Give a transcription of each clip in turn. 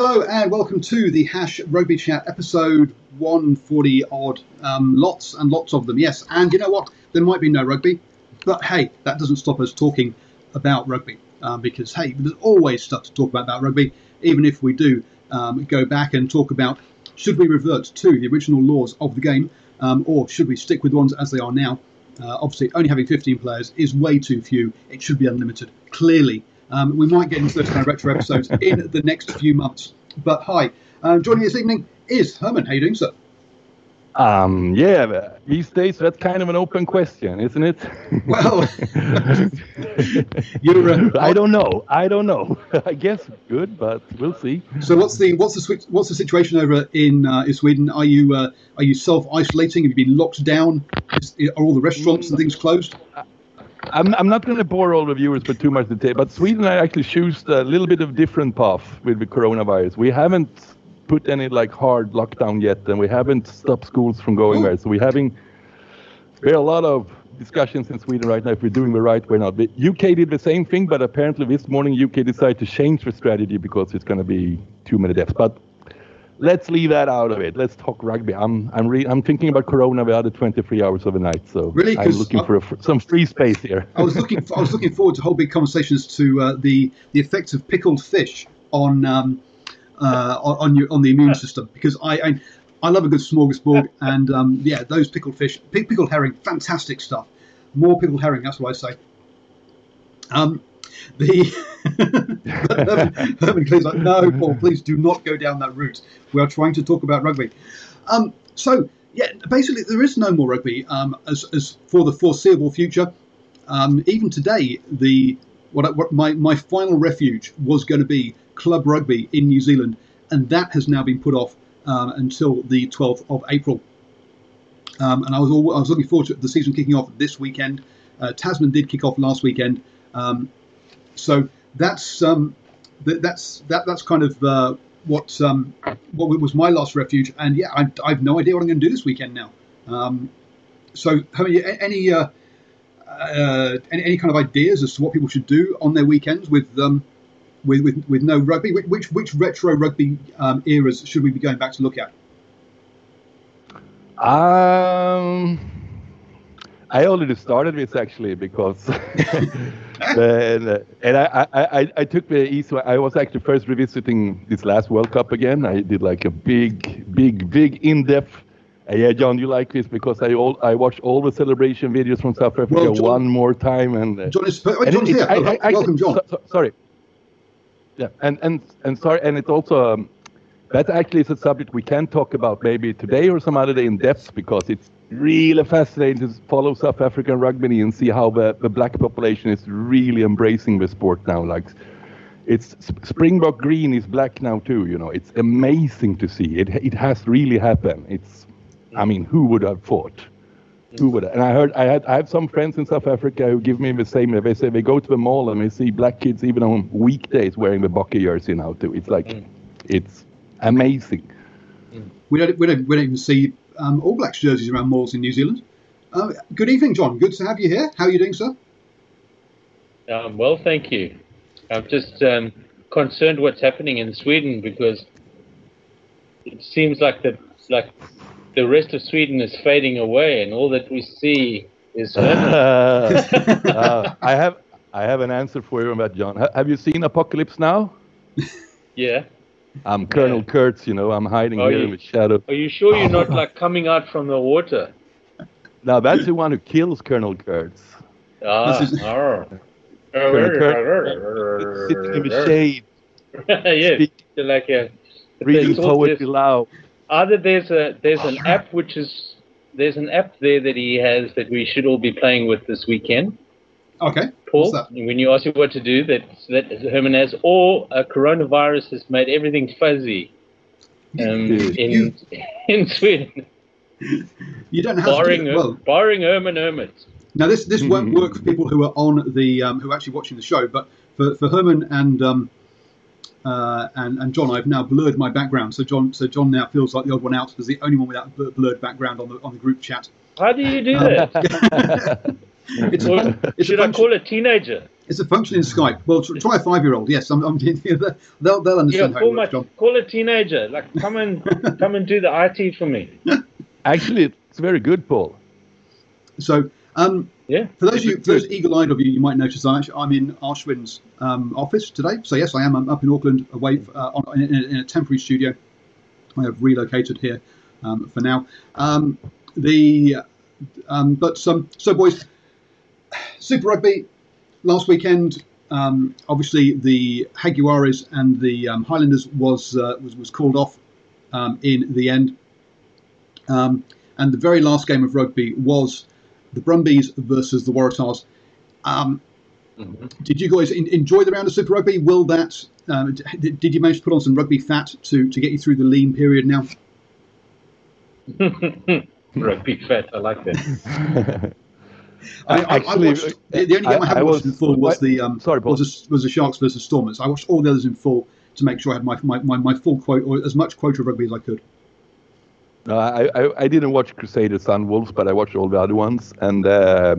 Hello and welcome to the Hash Rugby Chat episode 140 odd. Um, lots and lots of them, yes. And you know what? There might be no rugby, but hey, that doesn't stop us talking about rugby um, because hey, there's always stuff to talk about about rugby, even if we do um, go back and talk about should we revert to the original laws of the game um, or should we stick with ones as they are now? Uh, obviously, only having 15 players is way too few. It should be unlimited, clearly. Um, we might get into those kind of retro episodes in the next few months. But hi, um, joining us this evening is Herman. How you doing, sir? Um, yeah, these days that's kind of an open question, isn't it? Well, you're. Uh, I don't know. I don't know. I guess good, but we'll see. So what's the what's the what's the situation over in uh, in Sweden? Are you uh, are you self isolating? Have you been locked down? Is, are all the restaurants and things closed? I'm, I'm not going to bore all the viewers with too much detail, but Sweden I actually chose a little bit of different path with the coronavirus. We haven't put any like hard lockdown yet, and we haven't stopped schools from going there. So we're having there are a lot of discussions in Sweden right now if we're doing the right way or not. The UK did the same thing, but apparently this morning UK decided to change the strategy because it's going to be too many deaths. But let's leave that out of it. Let's talk rugby. I'm I'm re- I'm thinking about Corona the other 23 hours of the night. So Really? I'm looking I- for a, fr- some free space here. I was looking I was looking forward to whole big conversations to uh, the the effects of pickled fish on um, uh, on on your on the immune system because I. I I love a good smorgasbord, and um, yeah, those pickled fish, pickled herring, fantastic stuff. More pickled herring, that's what I say. Um, the Herman, Herman Clay's like, no, Paul, please do not go down that route. We are trying to talk about rugby. Um, so yeah, basically there is no more rugby um, as, as for the foreseeable future. Um, even today, the what, what my, my final refuge was going to be club rugby in New Zealand, and that has now been put off um, until the 12th of April. Um, and I was all, I was looking forward to the season kicking off this weekend. Uh, Tasman did kick off last weekend, um, so that's um, th- that's that that's kind of uh, what um, what was my last refuge. And yeah, I, I have no idea what I'm going to do this weekend now. Um, so, you any uh, uh, any, any kind of ideas as to what people should do on their weekends with um, with, with with no rugby? Which which, which retro rugby um, eras should we be going back to look at? Um, I already started this actually because, and, and I, I, I, I took the East. I was actually first revisiting this last World Cup again. I did like a big, big, big in-depth. Uh, yeah, John, you like this because I all I watched all the celebration videos from South Africa Well, John- one more time and. Uh, John is oh, and John's it- I- I- Welcome, John. so- so- sorry. Yeah, and and and sorry, and it's also um, that actually is a subject we can talk about maybe today or some other day in depth because it's really fascinating to follow South African rugby and see how the, the black population is really embracing the sport now. Like it's Springbok green is black now too. You know, it's amazing to see. It it has really happened. It's, I mean, who would have thought? Who would? Have? And I heard I had I have some friends in South Africa who give me the same. They say they go to the mall and they see black kids even on weekdays wearing the Bokke jersey now too. It's like, mm. it's amazing. We don't, we don't, we don't even see um, All Blacks jerseys around malls in New Zealand. Uh, good evening, John. Good to have you here. How are you doing, sir? Um, well, thank you. I'm just um, concerned what's happening in Sweden because it seems like the like the rest of Sweden is fading away, and all that we see is Herman. Uh, I have I have an answer for you on that, John. Ha- have you seen Apocalypse Now? yeah. I'm Colonel Yeah. Kurtz. You know, I'm hiding Oh, here you- in the shadow. Are you sure you're not like coming out from the water? Now that's the one who kills Colonel Kurtz. Ah, This is- arr. Sitting in the shade, yeah, speak- like a reading poetry loud. either there's a there's an app which is there's an app there that he has that we should all be playing with this weekend. Okay. Paul, when you ask you what to do, that that Herman has, or a coronavirus has made everything fuzzy um, You- in you- in Sweden, You don't have to barring do it. Well, barring Herman Hermit. now this this won't Mhm. work for people who are on the um, who are actually watching the show, but for, for Herman and um, uh, and and John, I've now blurred my background. So John, so John now feels like the odd one out as the only one without a blurred background on the on the group chat. How do you do Um, that? It's a Or fun, it's a should I call a teenager? It's a function in Skype. Well, tr- try a five-year-old. Yes, I'm, I'm, they'll they'll Yeah, understand how call it my works, John. call a teenager. Like, come and come and do the IT for me. Actually, it's very good, Paul. So, um, Yeah. for those of you, for those eagle-eyed of you, you might notice I'm, actually, I'm in Ashwin's um, office today. So yes, I am. I'm up in Auckland, away uh, on, in, in a temporary studio. I have relocated here um, for now. Um, the um, but um, so boys, Super Rugby last weekend. Um, obviously, the Jaguares and the um, Highlanders was, uh, was was called off um, in the end. Um, and the very last game of rugby was the Brumbies versus the Waratahs. Um, Mhm. did you guys en- enjoy the round of Super Rugby? Will that um, d- did you manage to put on some rugby fat to, to get you through the lean period now? Rugby fat. I like that. I, I, I watched, the, the only game I, I watched was- in full was the um, sorry, Paul. was the, was the Sharks versus Stormers. I watched all the others in full to make sure I had my my, my, my full quote or as much quota of rugby as I could. No, I, I, I didn't watch Crusader Sunwolves, but I watched all the other ones, and uh,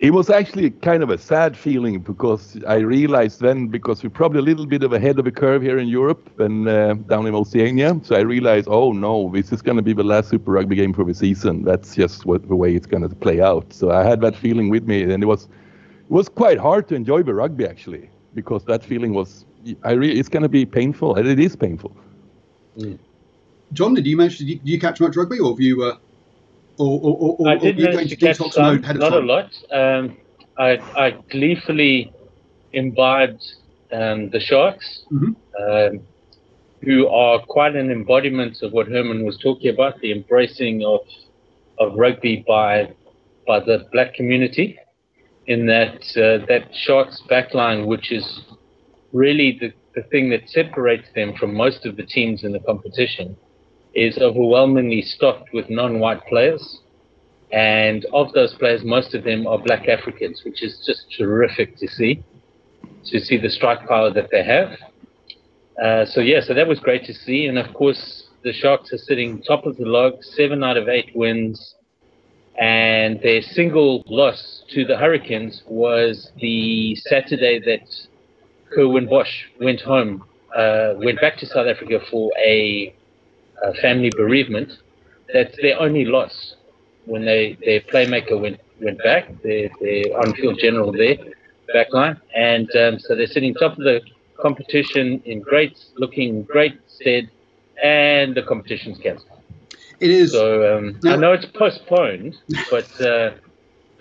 it was actually kind of a sad feeling because I realized then because we're probably a little bit of ahead of a curve here in Europe and uh, down in Oceania, so I realized, oh no, this is going to be the last Super Rugby game for the season. That's just what the way it's going to play out. So I had that feeling with me, and it was it was quite hard to enjoy the rugby actually because that feeling was I it's going to be painful, and it is painful. John, did you manage did you catch much rugby, or have you? Uh, or, or, or, I did you going manage to detox some, mode ahead of not a lot. Um, I, I gleefully imbibed um, the Sharks, Mhm. um, who are quite an embodiment of what Herman was talking about, the embracing of of rugby by by the black community. In that uh, that Sharks backline, which is really the, the thing that separates them from most of the teams in the competition, is overwhelmingly stocked with non-white players. And of those players, most of them are black Africans, which is just terrific to see, to see the strike power that they have. Uh, so yeah, so that was great to see. And of course, the Sharks are sitting top of the log, seven out of eight wins. And their single loss to the Hurricanes was the Saturday that Curwin Bosch went home, uh, went back to South Africa for a, a family bereavement. That's their only loss when they their playmaker went went back, their their on-field general there, backline, and um, so they're sitting top of the competition in great looking great stead, and the competition's cancelled. It is. So um, Now- I know it's postponed, but uh,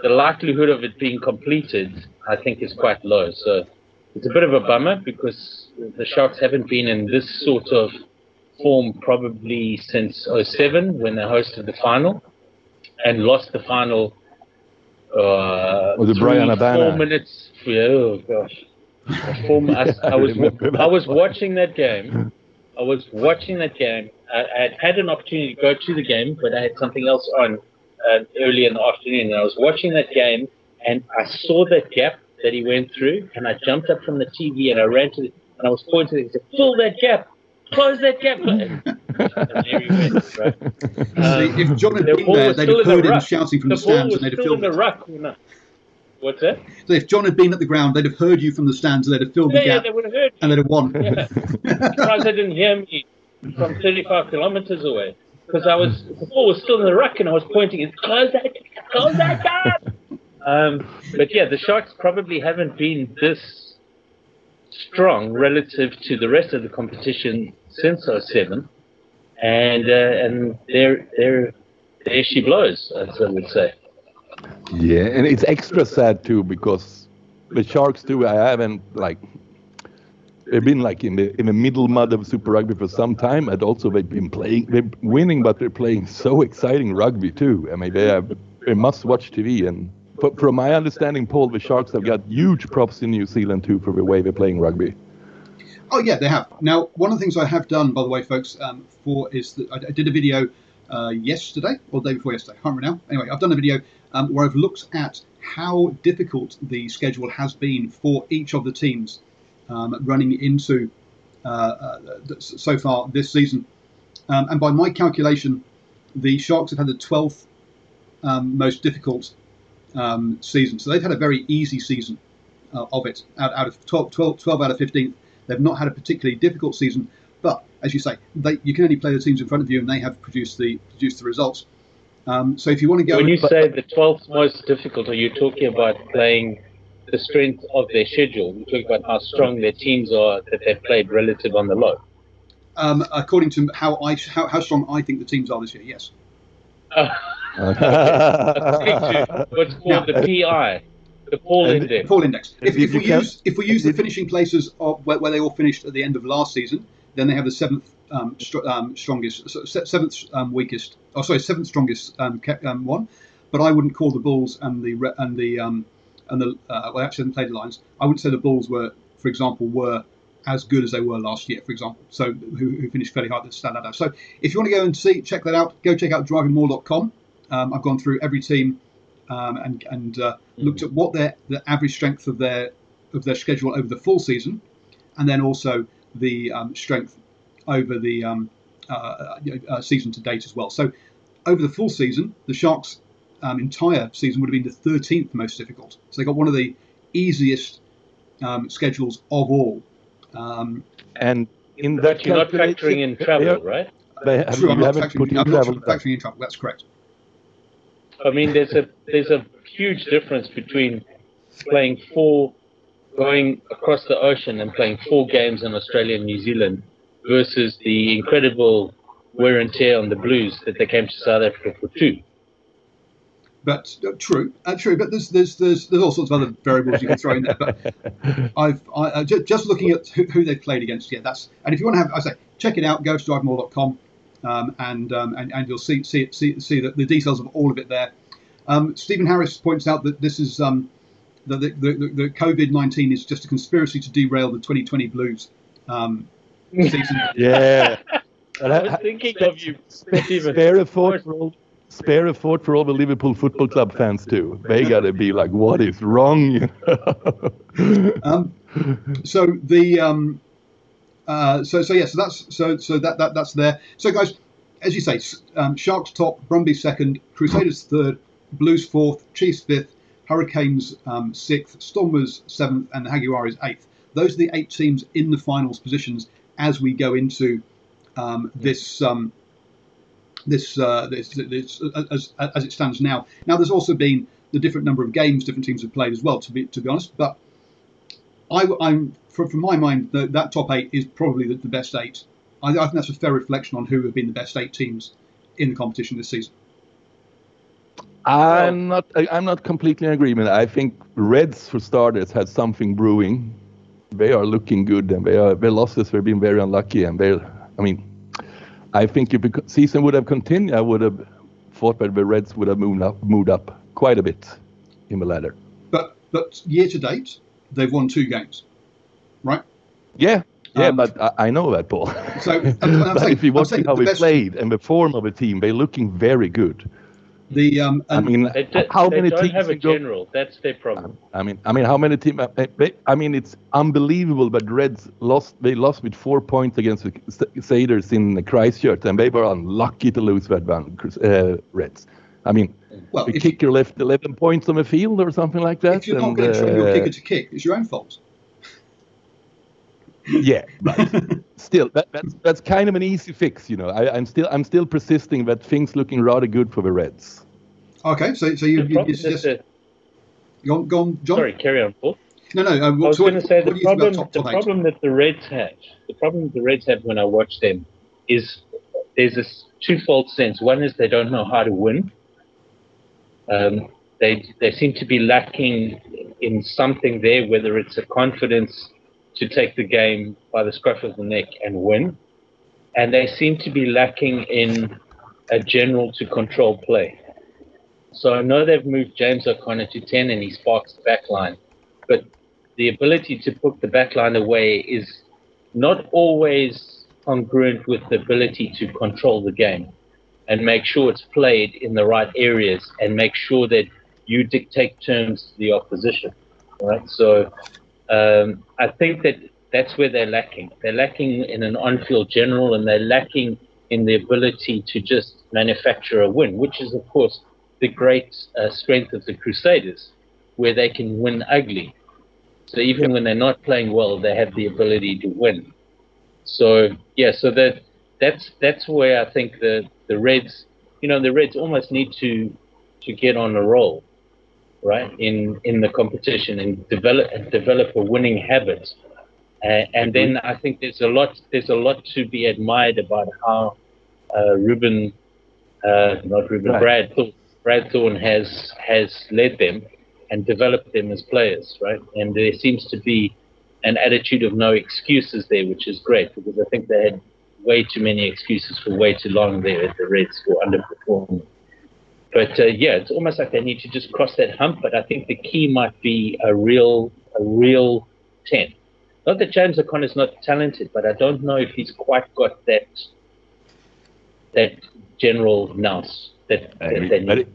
the likelihood of it being completed, I think, is quite low. So it's a bit of a bummer because the Sharks haven't been in this sort of form probably since 07 when they hosted the final and lost the final. Uh, Was it three, Bryan Habana? Four minutes. Oh gosh. Four, I, I was that I was watching that game. I was watching that game. I, I had had an opportunity to go to the game, but I had something else on uh, early in the afternoon. And I was watching that game, and I saw that gap that he went through, and I jumped up from the TV and I ran to, the, and I was pointing. and said, "Fill that gap, close that gap." And there he went, right? Um, if John had the been there, they'd have in the heard him ruck. shouting from the the, stands and they'd have still in filled the it. ruck. No. What's that? So if John had been at the ground, they'd have heard you from the stands and they'd have filled Yeah, the yeah, they would have heard. and they'd have won. Yeah. surprised they didn't hear me from 35 kilometers away because I was the ball was still in the ruck and I was pointing it close that close that gap. Um, but yeah, the Sharks probably haven't been this strong relative to the rest of the competition since 07. and uh, and there there there she blows, as I would say. Yeah, and it's extra sad too because the Sharks too. I haven't like they've been like in the in the middle mud of Super Rugby for some time, and also they've been playing, they're winning, but they're playing so exciting rugby too. I mean, they have a must-watch TV, and from my understanding, Paul, the Sharks have got huge props in New Zealand too for the way they're playing rugby. Oh yeah, they have. Now, one of the things I have done, by the way, folks, um, for is that I, I did a video uh, yesterday or the day before yesterday. I can't remember now. Anyway, I've done a video um, where I've looked at how difficult the schedule has been for each of the teams um, running into uh, uh, so far this season. Um, and by my calculation, the Sharks have had the 12th um, most difficult um, season. So they've had a very easy season uh, of it. Out, out of 12, 12, 12 out of 15, they've not had a particularly difficult season. But as you say, they, you can only play the teams in front of you, and they have produced the produced the results. Um, so if you want to go, When you but- say the 12th most difficult, are you talking about playing the strength of their schedule? You're talking about how strong their teams are that they've played relative on the low. um, according to how I how, how strong I think the teams are this year, yes. What's called the PI, the Paul And- Index. Paul index. If, if we use if we use the finishing places of where, where they all finished at the end of last season, then they have the seventh um, str- um, strongest, so seventh um, weakest. Oh, sorry, seventh strongest um, um, one. But I wouldn't call the Bulls and the Re- and the um, and the uh, well, actually, haven't played the Lions. I wouldn't say the Bulls were, for example, were as good as they were last year, for example. So who, who finished fairly high at the standout. So if you want to go and see, check that out. Go check out drivingmore.com. Um, I've gone through every team um, and and uh, looked at what their the average strength of their of their schedule over the full season, and then also the um, strength over the um, uh, uh, season to date as well. So over the full season, the Sharks' um, entire season would have been the 13th most difficult. So they got one of the easiest um, schedules of all. Um, and in that you're not factoring in travel, are- right? They have, true, I'm not factoring, I'm not factoring in travel. That's correct. I mean, there's a there's a huge difference between playing four, going across the ocean and playing four games in Australia and New Zealand versus the incredible wear and tear on the Blues that they came to South Africa for two. But uh, true, uh, true. But there's there's there's there's all sorts of other variables you can throw in there. But I've I, uh, just, just looking at who, who they've played against. Yeah, that's and if you want to have, I say, check it out. Go to drivemore.com, um, and, um, and and you'll see see see see the, the details of all of it there. Um, Stephen Harris points out that this is um, that the, the, the, the COVID nineteen is just a conspiracy to derail the 2020 Blues um, season. Yeah. But I ha- was thinking of you, Stephen. spare a thought for all spare a thought for all the Liverpool Football Club fans too. They gotta be like, what is wrong? Um, so the um, uh, so so yeah, so that's so so that, that that's there. So guys, as you say, um, Sharks top, Brumby second, Crusaders third, Blues fourth, Chiefs fifth, Hurricanes um, sixth, Stormers seventh, and the Jaguares eighth. Those are the eight teams in the finals positions as we go into um, this. Um, this, uh, this, this as, as it stands now. Now, there's also been the different number of games different teams have played as well. To be to be honest, but I, am from, from my mind the, that top eight is probably the, the best eight. I, I think that's a fair reflection on who have been the best eight teams in the competition this season. I'm not I'm not completely in agreement. I think Reds for starters had something brewing. They are looking good and they are their losses have been very unlucky and they I mean I think if the season would have continued I would have thought that the Reds would have moved up moved up quite a bit in the ladder. But but year to date, they've won two games, right? Yeah. Yeah, Um, but I, I know that, Paul. So, I'm- I'm but saying- if you watch how the they best- played and the form of the team, they're looking very good. The um, I mean, They, do, how they many don't teams have a can go- general. That's their problem. I mean, I mean, how many teams? I mean, it's unbelievable. But Reds lost. They lost with four points against the Crusaders in Christchurch, and they were unlucky to lose that one. Uh, Reds. I mean, well, the if, kicker left 11 points on the field or something like that. if you're not and, going to train your uh, kicker to kick, it's your own fault. yeah, but still, that, that's that's kind of an easy fix, you know. I, I'm still I'm still persisting that things looking rather good for the Reds. Okay, so so you, The you, problem you suggest the- go on, go on, John. sorry, carry on, Paul. No, no. Um, I was so going to say the do you think about problem, top, the top eight? problem that the Reds have, the problem that the Reds have when I watch them is there's this twofold sense. One is they don't know how to win. Um, they they seem to be lacking in something there, whether it's a confidence to take the game by the scruff of the neck and win, and they seem to be lacking in a general to control play. So I know they've moved James O'Connor to 10 and he sparks the back line, but the ability to put the back line away is not always congruent with the ability to control the game and make sure it's played in the right areas and make sure that you dictate terms to the opposition. Right. So um, I think that that's where they're lacking. They're lacking in an on-field general, and they're lacking in the ability to just manufacture a win, which is, of course, the great uh, strength of the Crusaders, where they can win ugly. So even when they're not playing well, they have the ability to win. So yeah, so that that's that's where I think the the Reds, you know, the Reds almost need to to get on a roll, right? In in the competition and develop and develop a winning habit. Uh, and then I think there's a lot there's a lot to be admired about how uh, Ruben, uh, not Ruben, Right. Brad Thorn, Brad Thorn has has led them and developed them as players, right? And there seems to be an attitude of no excuses there, which is great because I think they had way too many excuses for way too long there at the Reds for underperforming. But uh, yeah, it's almost like they need to just cross that hump. But I think the key might be a real, a real ten. Not that James O'Connor's not talented, but I don't know if he's quite got that that general nous that, I that but it,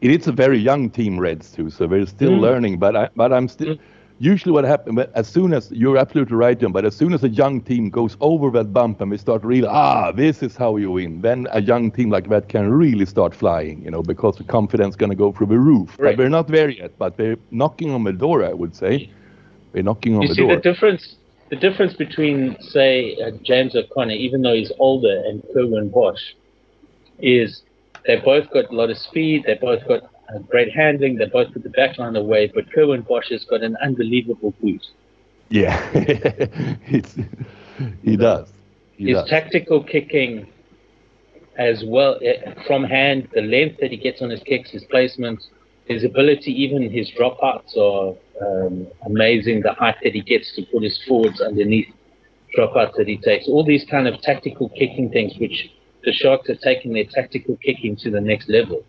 it is a very young team, Reds too, so we're still Mm. learning. But I, but I'm still. Mm. Usually, what happens as soon as you're absolutely right, John. But as soon as a young team goes over that bump and we start really, ah, this is how you win. Then a young team like that can really start flying, you know, because the confidence is going to go through the roof. Right. But we're not there yet. But they're knocking on the door, I would say. they're knocking on You the see door. the difference. The difference between, say, uh, James O'Connor, even though he's older, and Curwin Bosch, is they both got a lot of speed. They both got great handling. They both put the back line away. But Curwin Bosch has got an unbelievable boot. Yeah, he does. He his does. tactical kicking as well eh, from hand, the length that he gets on his kicks, his placement, his ability, even his dropouts are um, amazing. The height that he gets to put his forwards underneath dropouts that he takes, all these kind of tactical kicking things, which the Sharks are taking their tactical kicking to the next level.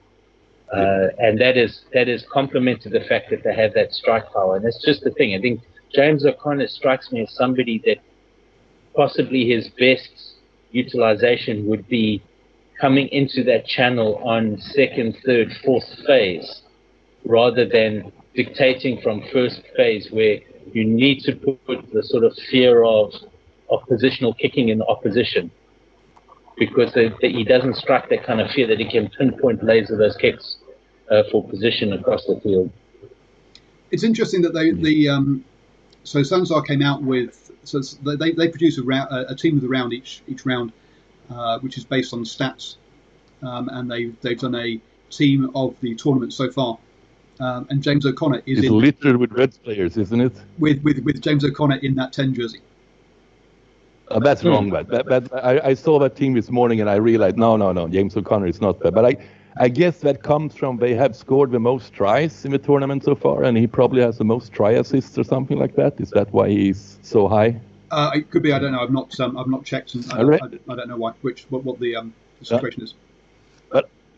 Uh, and that is that is complemented the fact that they have that strike power, and that's just the thing. I think James O'Connor strikes me as somebody that possibly his best utilization would be coming into that channel on second, third, fourth phase, rather than dictating from first phase where you need to put the sort of fear of of positional kicking in the opposition because the, the, he doesn't strike that kind of fear that he can pinpoint laser those kicks uh, for position across the field. It's interesting that they the um, so Sanzar came out with so they they produce a, round, a, a team of the round each each round, uh, which is based on stats, um, and they they've done a team of the tournament so far, um, and James O'Connor is It's in littered with Reds players, isn't it? with, with with James O'Connor in that ten jersey. Uh, that's Hmm. wrong, but, but, but I, I saw that team this morning and I realized, no, no, no, James O'Connor is not there. But I, I guess that comes from they have scored the most tries in the tournament so far, and he probably has the most try assists or something like that. Is that why he's so high? Uh, it could be I don't know. I've not um, I've not checked and I, I I, don't know why which what, what the um the Yeah. situation is.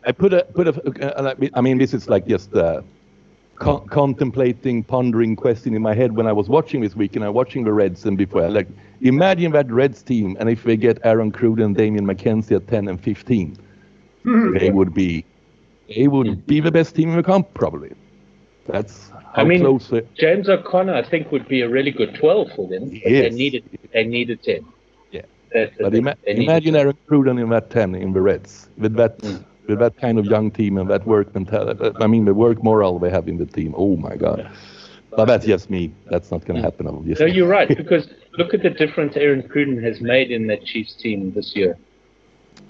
I put a put a. uh, I mean, this is like just uh, con- contemplating, pondering question in my head when I was watching this week and I was watching the Reds and before. Like, imagine that Reds team, and if they get Aaron Cruden and Damian McKenzie at 10 and 15, they would be they would be the best team in the comp probably. That's how I mean, close. They, James O'Connor, I think, would be a really good 12 for them. But they Yes. needed they needed 10. Yeah. That's but ima- imagine 10. Aaron Cruden in that 10 in the Reds with that. Mm. With that kind of young team and that work mentality, I mean, the work morale they have in the team. Oh my God! But that's just me. That's not going to happen, No, obviously. you're right, because look at the difference Aaron Cruden has made in that Chiefs team this year.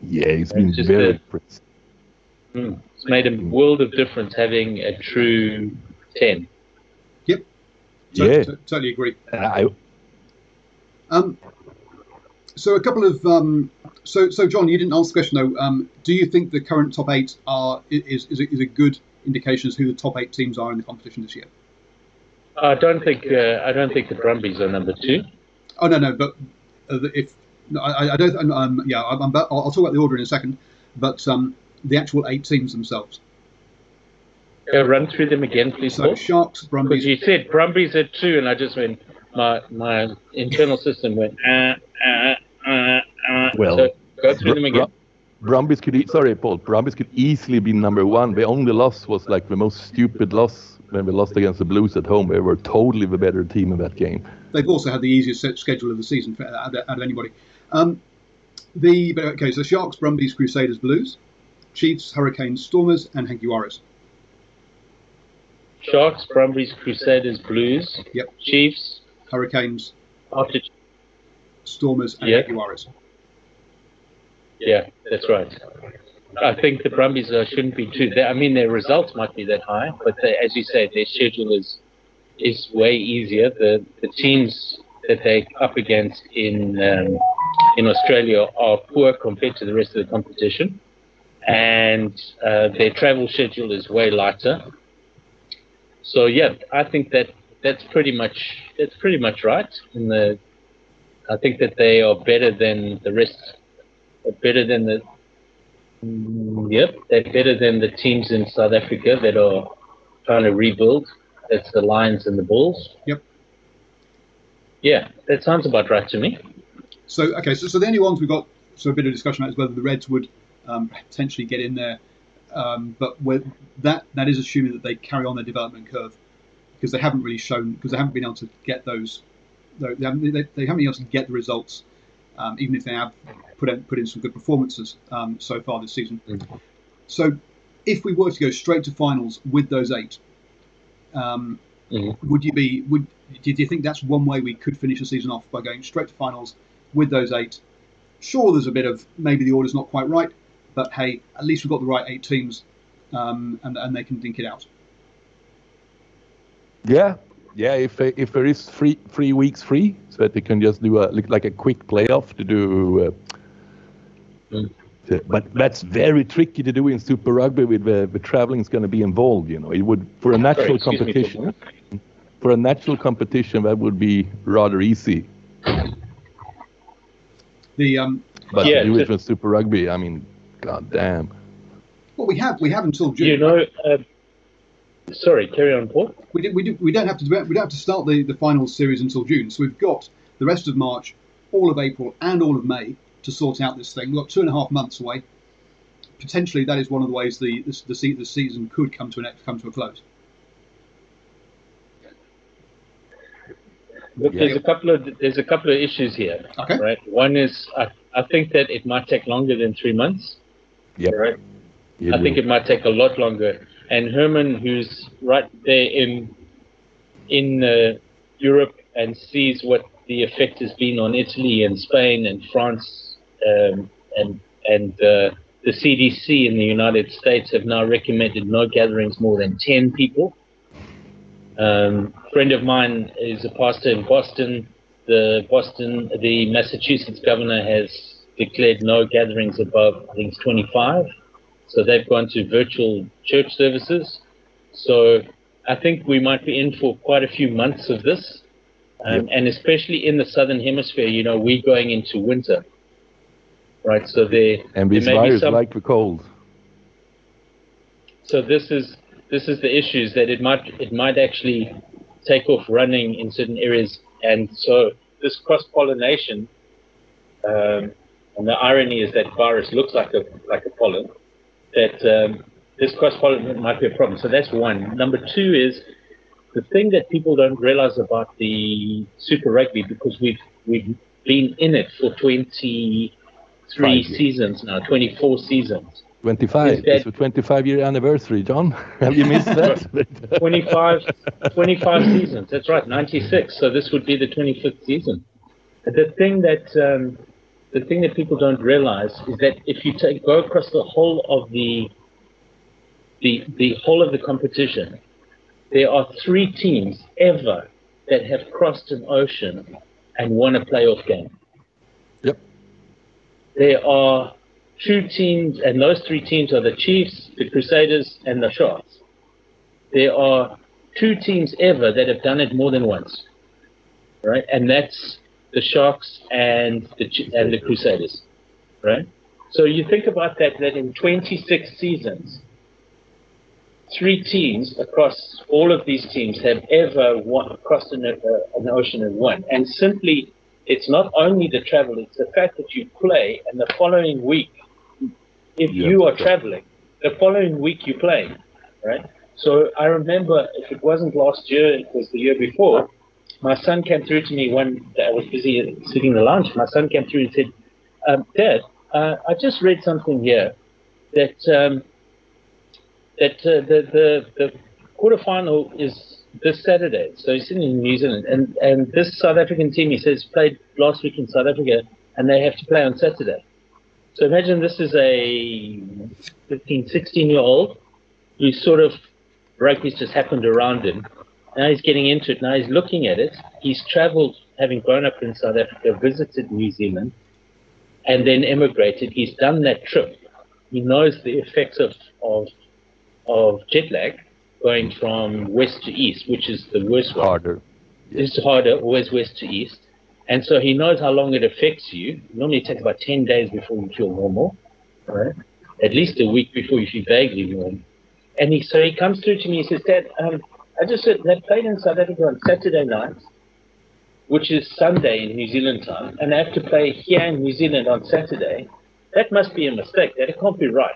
Yeah, he's been just very impressive. Mm. It's made a world of difference having a true 10. To- Yeah. to- totally agree. I, Um, so a couple of um, so so John, you didn't answer the question though. Um, do you think the current top eight are is is a, is a good indication as who the top eight teams are in the competition this year? I don't think uh, I don't think the Brumbies are number two. Oh no no, but uh, if no, I, I don't um, yeah I'm, I'm about, I'll, I'll talk about the order in a second, but um, the actual eight teams themselves. Uh, run through them again, please, So Paul. Sharks, Because Brumbies, you said Brumbies at two, and I just went, my my internal system went, ah, ah, ah, ah. Well, so go through them again. Brumbies could, e- sorry, Paul. Brumbies could easily be number one. The only loss was like the most stupid loss when we lost against the Blues at home. They were totally the better team in that game. they've also had the easiest set schedule of the season for, out, of- out of anybody. Um, the okay, so Sharks, Brumbies, Crusaders, Blues, Chiefs, Hurricanes, Stormers, and Hanky Sharks, Brumbies, Crusaders, Blues, Yep. Chiefs, Hurricanes, after Stormers, and Yeah. Jaguars. Yeah, that's right. I think the Brumbies uh, shouldn't be too. They, I mean, their results might be that high, but they, as you say, their schedule is is way easier. The the teams that they're up against in um, in Australia are poor compared to the rest of the competition, and uh, their travel schedule is way lighter. So yeah, I think that that's pretty much that's pretty much right. In the, I think that they are better than the rest. Better than the Mm, yep they're better than the teams in south africa that are trying to rebuild. That's the lions and the bulls. Yep. yeah that sounds about right to me. So okay, so, so the only ones we've got so a bit of discussion about is whether the Reds would um, potentially get in there, um, but with that that is assuming that they carry on their development curve because they haven't really shown because they haven't been able to get those they haven't, they, they haven't been able to get the results um, even if they have put in, put in some good performances um, so far this season. Mhm. So if we were to go straight to finals with those eight, um, Mhm. would you be would do you think that's one way we could finish the season off by going straight to finals with those eight? Sure, there's a bit of maybe the order's not quite right, but hey, at least we've got the right eight teams, um, and and they can dink it out. Yeah, yeah. If if there is three three weeks free, so that they can just do a like, like a quick playoff to do. Uh, Mm. the- but that's very tricky to do in Super Rugby with the, the traveling is going to be involved. You know, it would for a Sorry, natural excuse me, competition. For a natural competition, that would be rather easy. The um, But Yeah, to do it just- for Super Rugby, I mean, god damn. well, we have we have until June. you know uh, sorry carry on paul we, do, we, do, we don't have to do we don't have to start the, the finals series until June. So we've got the rest of March, all of April, and all of May to sort out this thing. We've got two and a half months away. Potentially, that is one of the ways the the, the, the season could come to an come to a close. Look, Yeah. there's a couple of there's a couple of issues here Okay. right one is I, I think that it might take longer than three months Yep. right It I think it might take a lot longer. And Herman, who's right there in in uh, Europe and sees what the effect has been on Italy and Spain and France um, and and uh, the CDC in the United States have now recommended no gatherings more than ten people. Um, a friend of mine is a pastor in Boston. The Boston, the Massachusetts governor has declared no gatherings above I think it's 25. So they've gone to virtual church services. So I think we might be in for quite a few months of this. Um, And especially in the southern hemisphere, you know, we're going into winter. Right. So there, and there this may be virus some, like the cold. so this is this is the issues that it might it might actually take off running in certain areas, and so this cross pollination. Um, and the irony is that virus looks like a like a pollen. That um, this cross pollination might be a problem. So that's one. Number two is the thing that people don't realize about the Super Rugby because we've we've been in it for twenty three Five years. seasons now, twenty four seasons. 25. Is that- It's a 25 year anniversary, John. Have you missed that? 25, 25 seasons. That's right, 96. So this would be the 25th season. The thing that um, the thing that people don't realize is that if you take go across the whole of the the the whole of the competition, there are three teams ever that have crossed an ocean and won a playoff game. Yep. There are two teams, and those three teams are the Chiefs, the Crusaders, and the Sharks there are two teams ever that have done it more than once, right? And that's the Sharks and the and the Crusaders, right? So you think about that. That in 26 seasons, three teams across all of these teams have ever won, crossed an, uh, an ocean and won. And simply, it's not only the travel; it's the fact that you play, and the following week, if Yeah. you are traveling, the following week you play, right? So I remember if it wasn't last year, it was the year before. My son came through to me one day. I was busy sitting in the lounge. My son came through and said, um, "Dad, uh, I just read something here that um, that uh, the, the the quarterfinal is this Saturday. So he's sitting in New Zealand, and and this South African team, he says, played last week in South Africa, and they have to play on Saturday. So imagine this is a 15, 16 year old who sort of rugby's just happened around him. Now he's getting into it. Now he's looking at it. He's travelled, having grown up in South Africa, visited New Zealand, and then emigrated. He's done that trip. He knows the effects of of of jet lag going from west to east, which is the worst one. Harder. Yes. It's harder, always west to east. And so he knows how long it affects you. Normally it takes about 10 days before you feel normal, right? At least a week before you feel vaguely normal. And he, so he comes through to me, he says, Dad, um, I just said they played in South Africa on Saturday night, which is Sunday in New Zealand time, and they have to play here in New Zealand on Saturday. That must be a mistake. That it can't be right.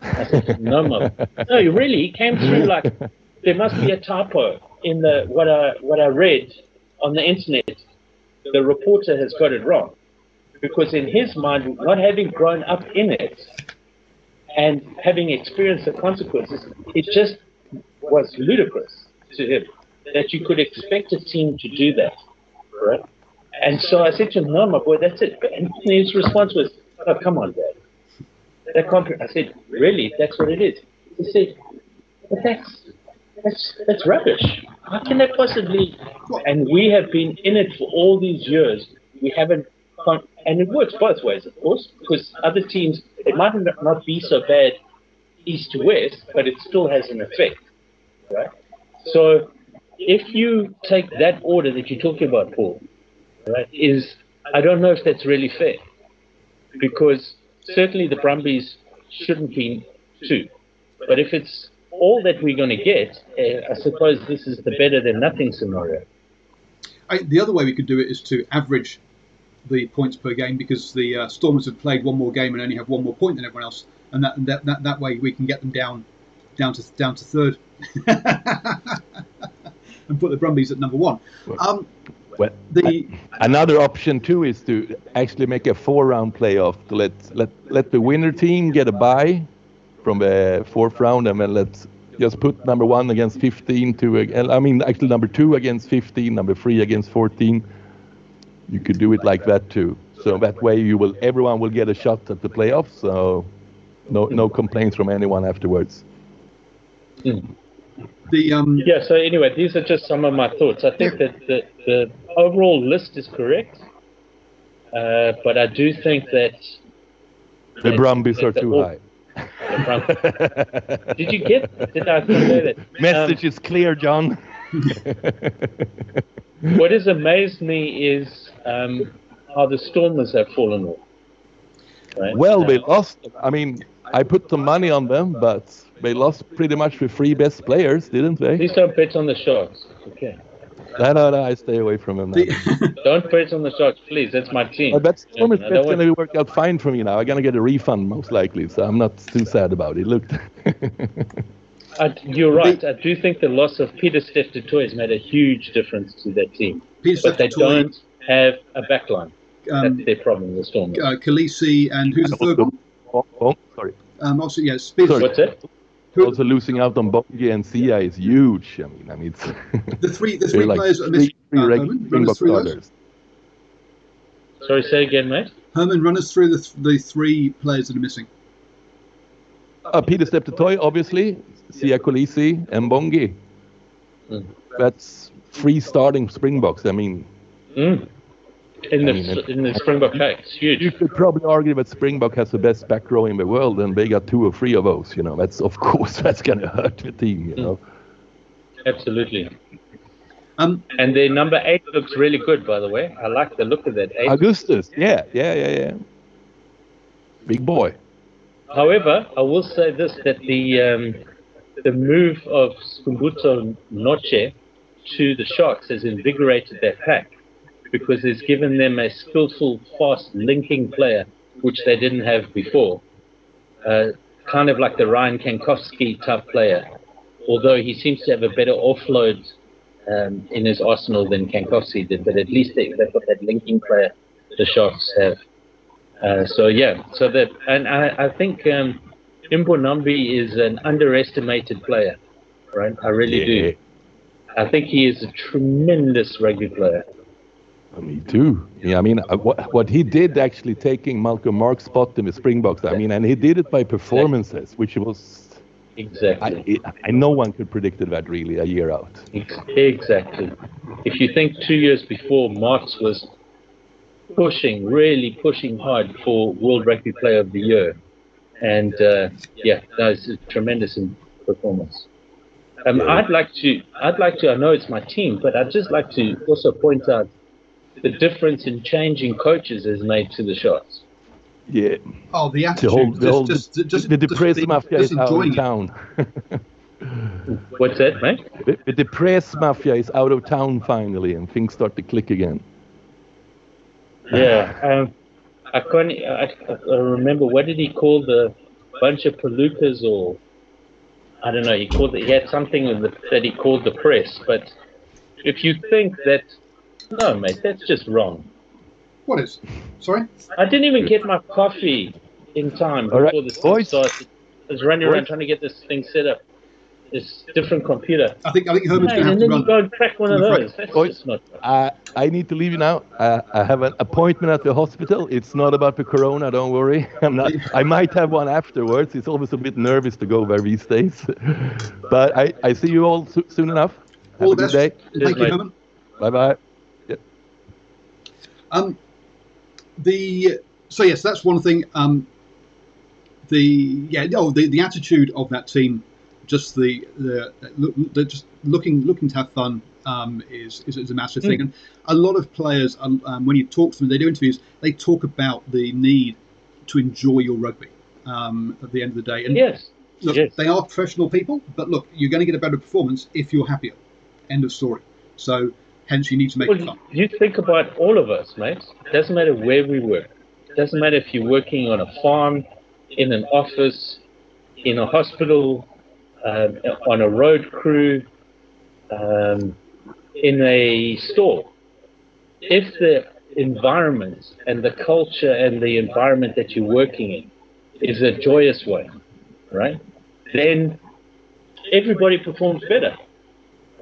I said, no, Mum. No, really, he came through like there must be a typo in the what I what I read on the internet. The reporter has got it wrong because in his mind, not having grown up in it and having experienced the consequences, it just was ludicrous to him that you could expect a team to do that, right? And so I said to him, "No, my boy, that's it." And his response was, "Oh, come on, Dad." That I said, "Really? That's what it is?" He said, "But that's that's that's rubbish. How can that possibly?" And we have been in it for all these years. We haven't, and it works both ways, of course, because other teams it might not be so bad east to west, but it still has an effect, right? So if you take that order that you're talking about, Paul, right, is I don't know if that's really fair, because certainly the Brumbies shouldn't be two, but if it's all that we're going to get, uh, I suppose this is the better than nothing scenario. I, the other way we could do it is to average the points per game because the uh, Stormers have played one more game and only have one more point than everyone else, and that that, that, that way we can get them down down to down to third and put the Brumbies at number one. Um, Well, the Another option too is to actually make a four-round playoff to let let let the winner team get a bye from the fourth round, and then let's just put number one against 15 to I mean actually number two against 15, number three against 14. You could do it like that too. So that way you will everyone will get a shot at the playoffs. So no no complaints from anyone afterwards. The um, Yeah, so anyway, these are just some of my thoughts. I think that the, the overall list is correct, uh, but I do think that. The that- Brumbies are too all- high. Did you get? Did I convey that? Message is clear, John. Um, what has amazed me is um, how the Stormers have fallen off. Right? Well, Uh, they lost. I mean, I put some money on them, but they lost pretty much the three best players, didn't they? Please don't bet on the Sharks. Okay. No, no, no. I stay away from them. Now. Don't bet on the Sharks, please. That's my team. But that's Yeah, I bet's don't going to work out fine for me now. I'm going to get a refund most likely, so I'm not too sad about it. Look. I, you're right. I do think the loss of Pieter-Steph du Toit has made a huge difference to that team. Peter But they Steph don't have a backline. um, That's their problem, the Stormers. uh, Kolisi, and who's the third one? oh, oh, sorry. Um, also, yeah, Spears. Sorry. What's that? Who- Also losing out on Bongi and Siya is huge. I mean, I mean, it's The three, the three like players that are three, missing. three Uh, reg- Herman, run us Springbok through those. Sorry, say again, mate. Herman, run us through the, th- the three players that are missing. Uh, Peter Steptoe, obviously, Siya Kolisi, and Bongi. Mm. That's three starting Springboks. I mean, Mm. In the I mean, in the Springbok pack, it's you could probably argue that Springbok has the best back row in the world, and they got two or three of those. You know, that's of course that's gonna hurt the team. You know, Absolutely. Um, And their number eight looks really good, by the way. I like the look of that eight. Augustus, yeah, yeah, yeah, yeah, big boy. However, I will say this: that the um, the move of Sikhumbuzo Notshe to the Sharks has invigorated that pack because it's given them a skillful, fast linking player, which they didn't have before. Uh, kind of like the Ryan Kankowski type player, although he seems to have a better offload um, in his arsenal than Kankowski did. But at least they, they've got that linking player the Sharks have. Uh, so yeah, so that and I, I think um, Mbonambi is an underestimated player. right? I really Yeah. do. I think he is a tremendous rugby player. Me too. Yeah, I mean, uh, what, what he did actually taking Malcolm Marx spot in the Springboks, I mean, and he did it by performances, which was, Exactly. I, I no one could predict that really a year out. Exactly. If you think two years before, Marx was pushing, really pushing hard for World Rugby Player of the Year, and uh, yeah, that was a tremendous performance. Um, Yeah. I'd like to, I'd like to. I know it's my team, but I'd just like to also point out the difference in changing coaches has made to the Sharks. Yeah, Oh, the the attitude. whole, the whole, just, just, just, the just depressed being- mafia just is out of town. What's that, mate? the, the depressed mafia is out of town finally, and things start to click again. Yeah, um, I can't. I, I remember what did he call the bunch of palookas or I don't know. He called it. He had something with the, that he called the press. But if you think that, no, mate, that's just wrong. What is? Sorry? I didn't even get my coffee in time before right, this thing boys. started. I was running around trying to get this thing set up. This different computer. I think I think Herman's Hey, going to have and to then you run. go and crack one of those. That's Boys. just not. I, I need to leave you now. Uh, I have an appointment at the hospital. It's not about the corona, don't worry. I'm not. I might have one afterwards. It's always a bit nervous to go there these days. but I, I see you all so, soon enough. Have All a good day. Thank you. Herman. Bye bye. Um, the so yes, that's one thing. Um, the yeah, oh, the, the attitude of that team, just the the, the just looking looking to have fun um, is, is is a massive thing. And a lot of players, um, um, when you talk to them, they do interviews. They talk about the need to enjoy your rugby um, at the end of the day. And Yes. look, yes. they are professional people, but look, you're going to get a better performance if you're happier. End of story. So hence, you need to make Well, fun. you think about all of us, mate. Doesn't matter where we work. Doesn't matter if you're working on a farm, in an office, in a hospital, um, on a road crew, um, in a store. If the environment and the culture and the environment that you're working in is a joyous one, right? Then everybody performs better.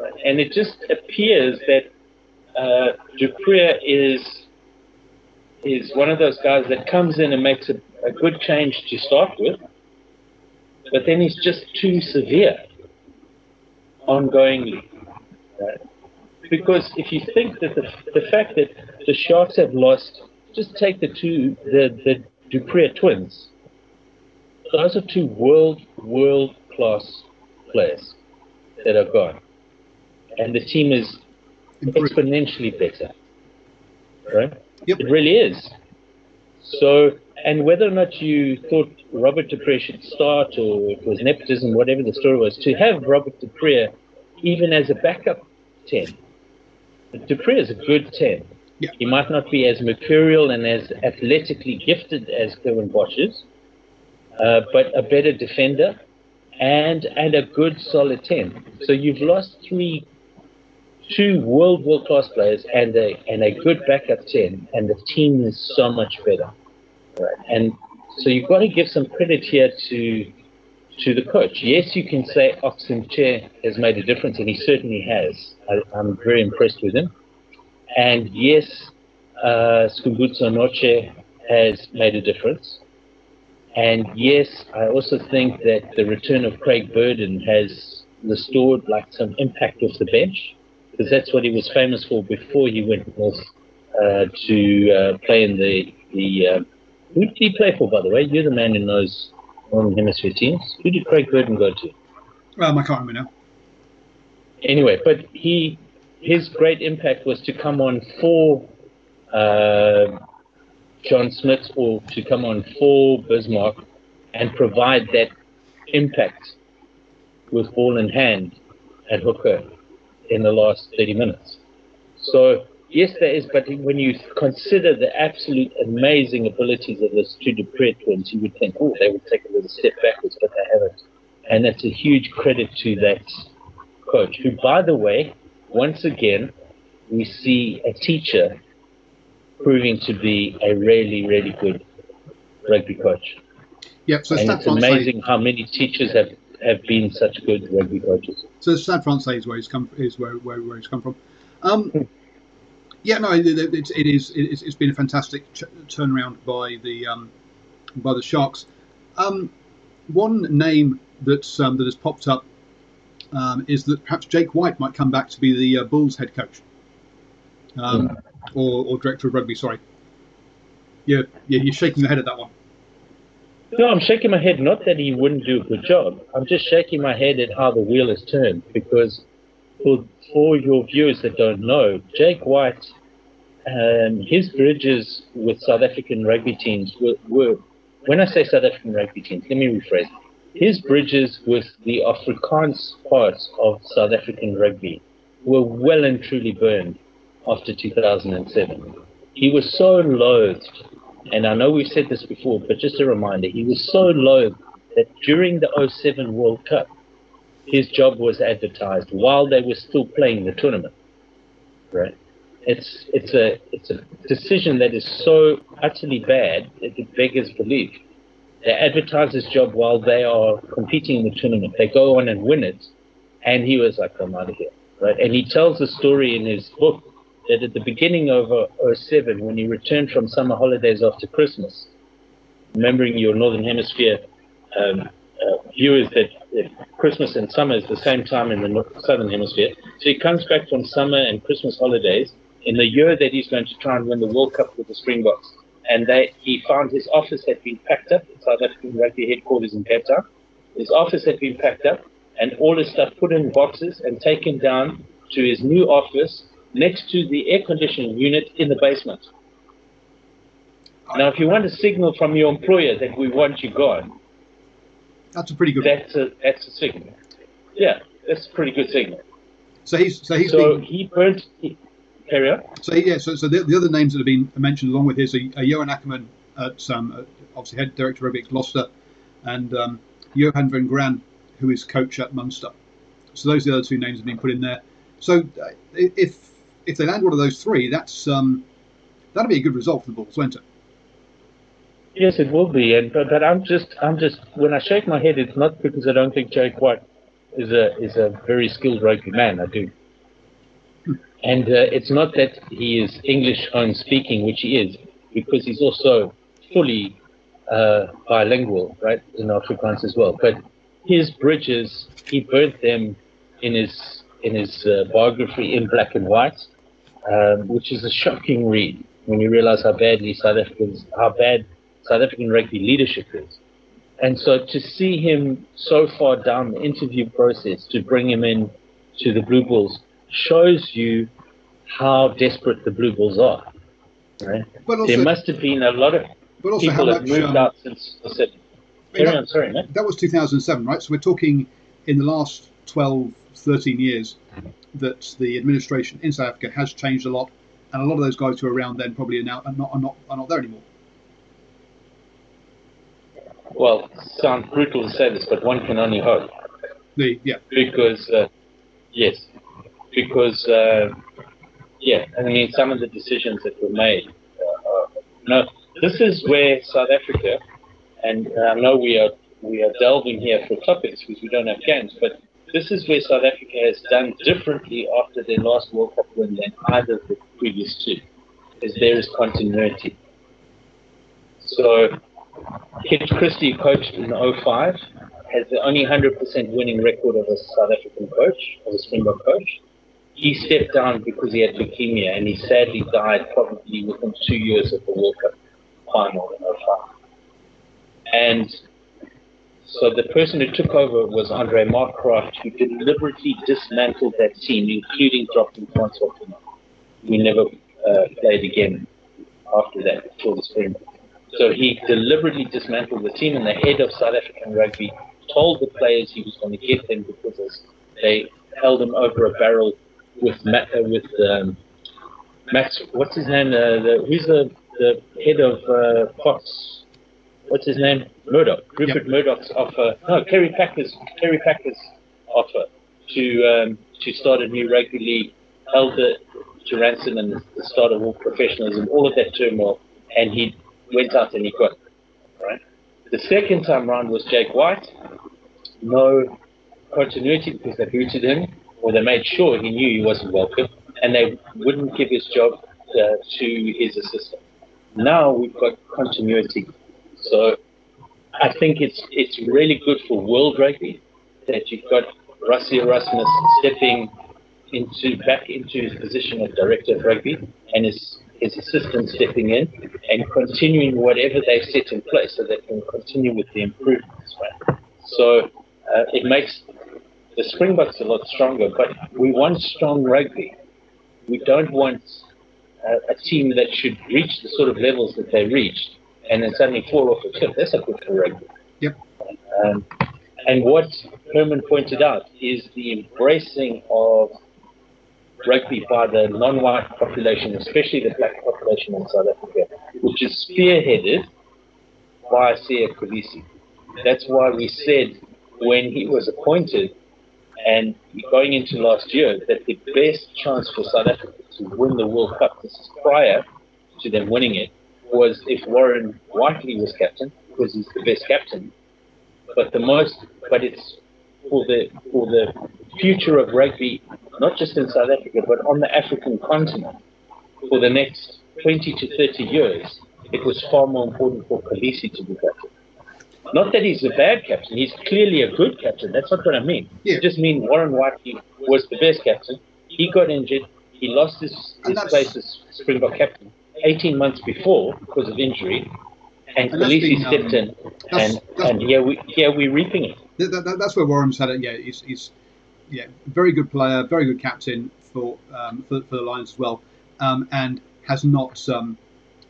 Right? And it just appears that uh, du Preez is is one of those guys that comes in and makes a, a good change to start with, but then he's just too severe ongoingly. Right? Because if you think that the, the fact that the Sharks have lost, just take the two, the, the du Preez twins. Those are two world, world class players that are gone. And the team is Exponentially better. Right? Yep. It really is. So, and whether or not you thought Robert du Preez should start or it was nepotism, whatever the story was, to have Robert du Preez even as a backup 10. du Preez is a good 10. Yeah. He might not be as mercurial and as athletically gifted as Curwin Bosch is, uh, but a better defender and and a good solid 10. So you've lost three two world world class players and a and a good backup ten, and the team is so much better. Right. And so you've got to give some credit here to to the coach. Yes, you can say Ox Nché has made a difference, and he certainly has. I, I'm very impressed with him. And yes, uh, Notshe has made a difference. And yes, I also think that the return of Craig Burden has restored like some impact off the bench because that's what he was famous for before he went north uh, to uh, play in the the. Uh, who did he play for, by the way? You're the man who knows Northern Hemisphere teams. Who did Craig Burden go to? Um, I can't remember now. Anyway, but he his great impact was to come on for uh, John Smit or to come on for Bismarck and provide that impact with ball in hand at hooker in the last 30 minutes. So, yes, there is, but when you consider the absolute amazing abilities of those two du Preez twins, you would think, oh, they would take a little step backwards, but they haven't. And that's a huge credit to that coach, who, by the way, once again, we see a teacher proving to be a really, really good rugby coach. Yep. So and it's amazing how many teachers have, have been such good rugby coaches. So Stade Francais is where he's come is where, where, where he's come from. Um, yeah, no, it, it, it, it is. It's, it's been a fantastic ch- turnaround by the um, by the Sharks. Um, one name that's um, that has popped up um, is that perhaps Jake White might come back to be the uh, Bulls head coach, um, or, or director of rugby. Sorry. Yeah, yeah, you're shaking your head at that one. No, I'm shaking my head. Not that he wouldn't do a good job. I'm just shaking my head at how the wheel has turned. Because for for your viewers that don't know, Jake White, um, his bridges with South African rugby teams were, were. When I say South African rugby teams, let me rephrase. His bridges with the Afrikaans parts of South African rugby were well and truly burned after 2007. He was so loathed and I know we've said this before, but just a reminder, he was so low that during the 07 World Cup, his job was advertised while they were still playing the tournament. Right? It's it's a it's a decision that is so utterly bad that it beggars belief. They advertise his job while they are competing in the tournament. They go on and win it, and he was like, "I'm out of here." Right? And he tells the story in his book that at the beginning of uh, 07, when you returned from summer holidays after Christmas, remembering your Northern Hemisphere um, uh, viewers that, that, Christmas and summer is the same time in the Southern Hemisphere. So he comes back from summer and Christmas holidays in the year that he's going to try and win the World Cup with the Springboks. And they, he found his office had been packed up, South African Rugby headquarters in Cape Town. His office had been packed up and all his stuff put in boxes and taken down to his new office next to the air conditioning unit in the basement. Now, if you want a signal from your employer that we want you gone, that's a pretty good. That's a that's a signal. Yeah, that's a pretty good signal. So he's so he's so been, he burnt. He, carry on. So yeah, so so the, the other names that have been mentioned along with his are, are Johan Ackermann at um, obviously head director of Gloucester, and um, Johan van Graan, who is coach at Munster. So those are the other two names that have been put in there. So uh, if if they land one of those three, that's um, that'll be a good result for the Bulls, won't it? Yes, it will be. And but, but I'm just I'm just when I shake my head, it's not because I don't think Jake White is a is a very skilled rugby man. I do. And uh, it's not that he is English home speaking, which he is, because he's also fully uh, bilingual, right, in Afrikaans as well. But his bridges, he burnt them in his in his uh, biography in black and white, um, which is a shocking read when you realize how badly South Africans, how bad South African rugby leadership is. And so to see him so far down the interview process to bring him in to the Blue Bulls shows you how desperate the Blue Bulls are. Right? Also, there must have been a lot of people that moved um, out since the city. Carry that, on, sorry, man. That was 2007, right? So we're talking in the last 12, 13 years that the administration in South Africa has changed a lot, and a lot of those guys who were around then probably are now are not are not, are not there anymore. Well, sounds brutal to say this, but one can only hope. The yeah. Because uh, yes, because uh, yeah, I mean some of the decisions that were made. Uh, no, this is where South Africa, and I know we are we are delving here for topics because we don't have games, but this is where South Africa has done differently after their last World Cup win than either of the previous two, is there is continuity. So, Kitch Christie coached in 05, has the only 100% winning record of a South African coach, of a Springbok coach. He stepped down because he had leukemia and he sadly died probably within two years of the World Cup final in 05. And so the person who took over was Andre Markgraaff, who deliberately dismantled that team, including dropping Francois We never uh, played again after that for the spring. So he deliberately dismantled the team, and the head of South African rugby told the players he was going to get them because they held him over a barrel with Matt, uh, with um, Max. What's his name? Uh, the, who's the the head of uh? What's his name? Murdoch. Rupert yep. Murdoch's offer. No, Kerry Packer's Kerry Packer's offer to um, to start a new rugby league held it to ransom and the start of all professionalism, all of that turmoil, and he went out and he got it, right. The second time round was Jake White. no continuity because they booted him or they made sure he knew he wasn't welcome and they wouldn't give his job uh, to his assistant. Now we've got continuity. So I think it's it's really good for world rugby that you've got Rassie Erasmus stepping into back into his position of director of rugby and his his assistant stepping in and continuing whatever they've set in place so they can continue with the improvements. Right? So uh, it makes the Springboks a lot stronger, but we want strong rugby. We don't want uh, a team that should reach the sort of levels that they reached and then suddenly fall off a cliff. That's a good for rugby. Yep. Um, and what Herman pointed out is the embracing of rugby by the non-white population, especially the black population in South Africa, which is spearheaded by Siya Kolisi. That's why we said when he was appointed and going into last year that the best chance for South Africa to win the World Cup, this is prior to them winning it, was if Warren Whiteley was captain, because he's the best captain. But the most, but it's for the for the future of rugby, not just in South Africa, but on the African continent, for the next 20 to 30 years, it was far more important for Kolisi to be captain. Not that he's a bad captain, he's clearly a good captain. That's not what I mean. Yeah. I just mean Warren Whiteley was the best captain. He got injured. He lost his, his place as Springbok captain 18 months before because of injury. And, And Kolisi um, stepped in, that's- and, that's- and here, we, here we're reaping it. That, that, that- that's where Warren's had it. Yeah, he's, he's yeah very good player, very good captain for um, for, for the Lions as well, um, and has not um,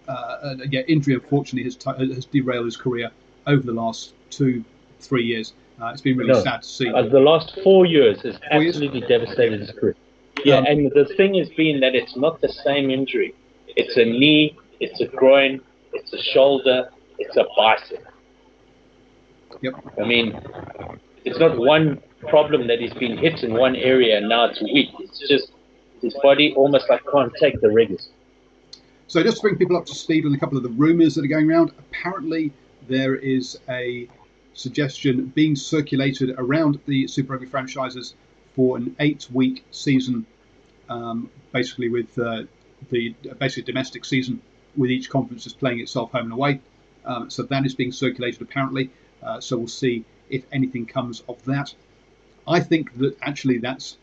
uh, uh, yeah injury unfortunately has, t- has derailed his career over the last two three years. Uh, it's been really No. sad to see. Uh, the last four years has Four years? absolutely devastated his career. Yeah, and the thing has been that it's not the same injury. It's a knee, it's a groin, it's a shoulder, it's a bicep. Yep. I mean, it's not one problem that he's been hit in one area and now it's weak. It's just his body almost like can't take the rigors. So just to bring people up to speed on a couple of the rumours that are going around, apparently there is a suggestion being circulated around the Super Rugby franchises for an eight-week season, um, basically with uh, the basically domestic season, with each conference just playing itself home and away. Um, so that is being circulated apparently. Uh, so we'll see if anything comes of that. I think that actually that's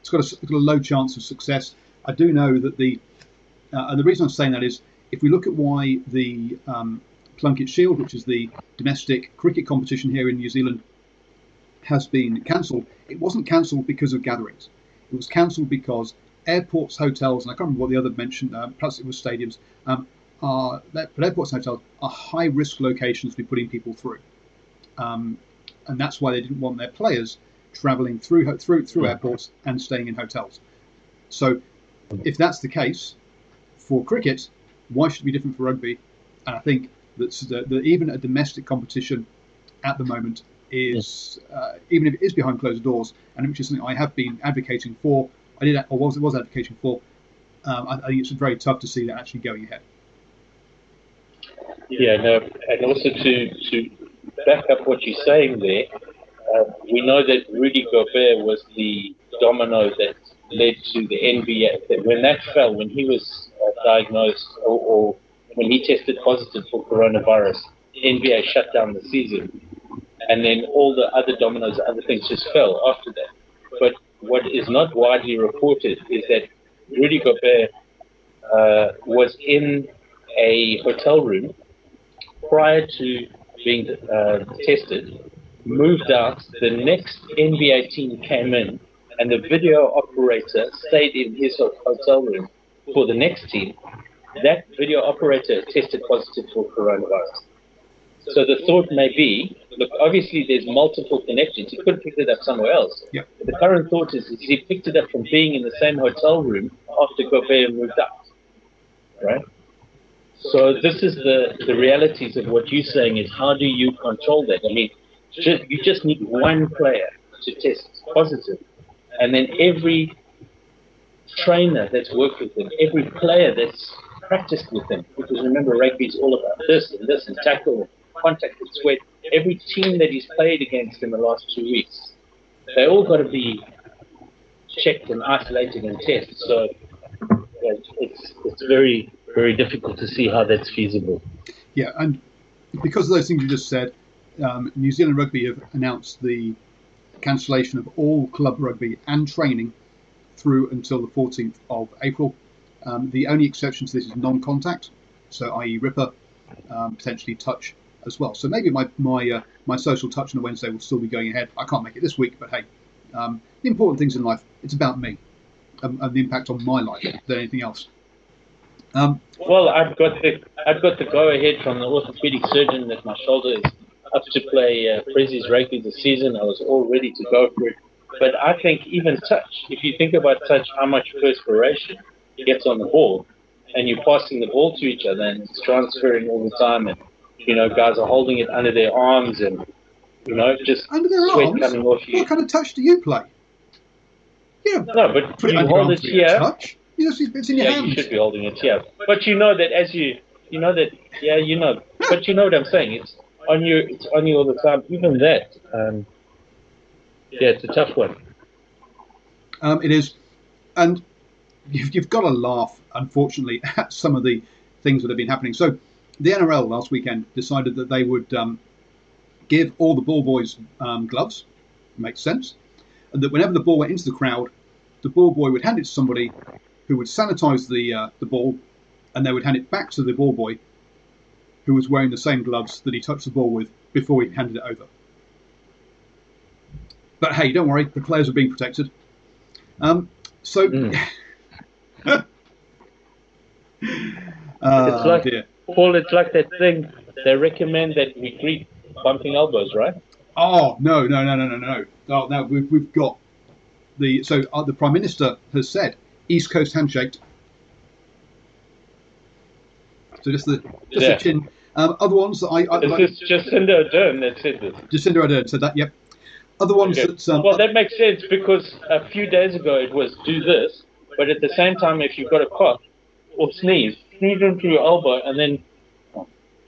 it's got a, got a low chance of success. I do know that the uh, and the reason I'm saying that is if we look at why the um, Plunkett Shield, which is the domestic cricket competition here in New Zealand, has been cancelled, it wasn't cancelled because of gatherings. It was cancelled because airports, hotels, and I can't remember what the other mentioned, uh, perhaps it was stadiums, um, are, but airports and hotels are high risk locations to be putting people through. Um, and that's why they didn't want their players travelling through through through airports and staying in hotels. So, if that's the case for cricket, why should it be different for rugby? And I think that, that, that even a domestic competition at the moment is, uh, even if it is behind closed doors, and which is something I have been advocating for, I did or was it was advocating for. Um, I, I think it's very tough to see that actually going ahead. Yeah, no, and also to to back up what you're saying there, uh, we know that Rudy Gobert was the domino that led to the NBA. That when that fell, when he was uh, diagnosed or, or when he tested positive for coronavirus, the NBA shut down the season, and then all the other dominoes, other things just fell after that. What is not widely reported is that Rudy Gobert uh, was in a hotel room prior to being uh, tested, moved out. The next NBA team came in, and the video operator stayed in his hotel room for the next team. That video operator tested positive for coronavirus. So the thought may be, look, obviously there's multiple connections. He could have picked it up somewhere else. But the current thought is, is he picked it up from being in the same hotel room after Gobert moved out. Right? So this is the, the realities of what you're saying is how do you control that? I mean, just, you just need one player to test positive, and then every trainer that's worked with him, every player that's practiced with him, because remember rugby is all about this and this and tackle contact with sweat. every team that he's played against in the last two weeks, they all got to be checked and isolated and tested. So it's it's very very difficult to see how that's feasible. Yeah, and because of those things you just said, um, New Zealand Rugby have announced the cancellation of all club rugby and training through until the 14th of April. Um, the only exception to this is non-contact, so i.e. Ripper, um, potentially touch as well. So maybe my my uh, my social touch on a Wednesday will still be going ahead. I can't make it this week, but hey, um, the important things in life it's about me and, the impact on my life than anything else. Um, Well, I've got the I've got the go ahead from the orthopedic surgeon that my shoulder is up to play uh, Prezzi's rugby this season. I was all ready to go for it. But I think even touch, if you think about touch, how much perspiration gets on the ball, and you're passing the ball to each other, and it's transferring all the time, and you know guys are holding it under their arms, and you know just under their sweat arms. coming off you. What kind of touch do you play? Don't No, but put you your hold it to get a here. touch. You just, it's in your Yeah, hands. you should be holding it here. But you know that as you, you know that, yeah, you know. But you know what I'm saying. It's on you. It's on you all the time. Even that. Um, yeah, it's a tough one. Um, it is, and you've, you've got to laugh, unfortunately, at some of the things that have been happening. So, the NRL last weekend decided that they would um, give all the ball boys um, gloves. Makes sense. And that whenever the ball went into the crowd, the ball boy would hand it to somebody who would sanitize the uh, the ball, and they would hand it back to the ball boy, who was wearing the same gloves that he touched the ball with before he handed it over. But hey, don't worry, the players are being protected. Um, so, Mm. Oh, It's like- dear. Paul, it's like that thing. They recommend that we greet bumping elbows, right? Oh no, no, no, no, no, no. Oh, no, we've, we've got the so uh, the prime minister has said East Coast handshake. So just the just Yeah. a chin. Um, other ones that I, I This like, Jacinda Ardern that said this. Jacinda Ardern said that. Yep. Other ones Okay. that um, Well, that makes sense because a few days ago it was do this, but at the same time, if you've got a cough or sneeze, sneeze into your elbow, and then,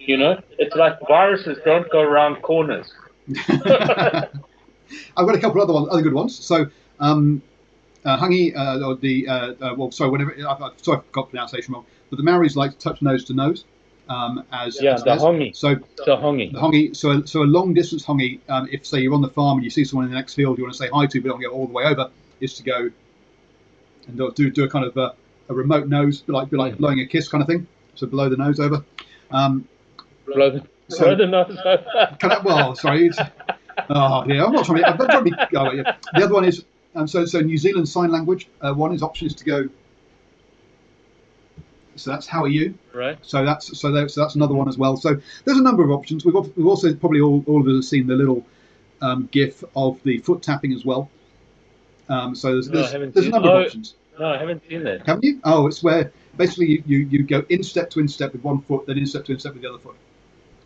you know, it's like viruses don't go around corners. I've got a couple of other ones, other good ones. So, um, uh, Hungy, uh, or the uh, uh, well, sorry, whatever. I, I, sorry, I got pronunciation wrong. But the Maoris like to touch nose to nose, um, as Yeah, as, the as- hongi. So So hongi. the hongi, so a, so a long distance hongi. Um, if say you're on the farm and you see someone in the next field you want to say hi to, but don't get all the way over, is to go and do do, do a kind of a, a remote nose, like be like blowing a kiss kind of thing. So blow the nose over. Um, Blow the, So- blow the nose. Can I, well, sorry. It's, oh, yeah, I'm not trying to. I'm not trying to be, yeah. The other one is um, so so New Zealand Sign Language. Uh, one is option is to go. So that's how are you? right? So that's so, that, so that's another one as well. So there's a number of options. We've, al- we've also probably all, all of us have seen the little um, GIF of the foot tapping as well. Um, so there's, there's, haven't there's a number oh, of options. No, I haven't seen that. Haven't you? Oh, it's where basically you, you, you go instep to instep with one foot, then instep to instep with the other foot.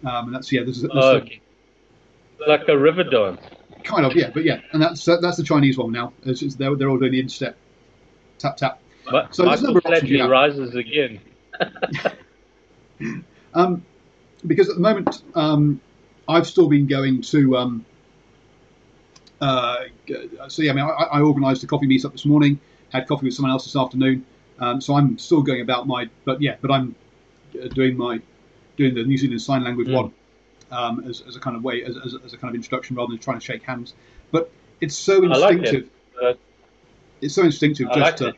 Um, and that's yeah. Oh, a- okay. Like a river dance. Kind of, yeah, but yeah, and that's that's the Chinese one now. It's, it's, they're, they're all doing the instep, tap tap. But So Michael number of options you Flatley rises again. Um, because at the moment, um, I've still been going to. Um, uh, so yeah, I mean, I, I organised a coffee meetup this morning. Had coffee with someone else this afternoon. Um, so I'm still going about my, but yeah, but I'm uh, doing my doing the New Zealand Sign Language Mm. one um, as, as a kind of way, as, as, as a kind of introduction rather than trying to shake hands. But it's so I like it, instinctive. it's so instinctive I just like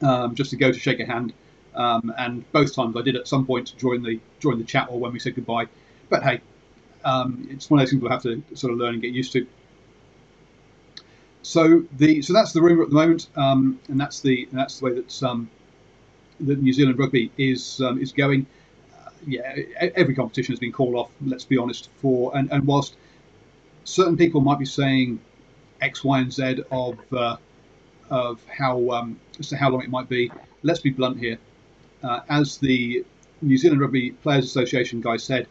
to um, just to go to shake a hand. Um, and both times I did at some point during the during the chat or when we said goodbye. But hey, um, it's one of those things we'll have to sort of learn and get used to. So the so that's the rumor at the moment, um, and that's the and that's the way that um, that New Zealand rugby is um, is going. Uh, yeah, every competition has been called off. Let's be honest. For and, and whilst certain people might be saying X, Y, and Z of uh, of how um, as to how long it might be. Let's be blunt here. Uh, as the New Zealand Rugby Players Association guy said,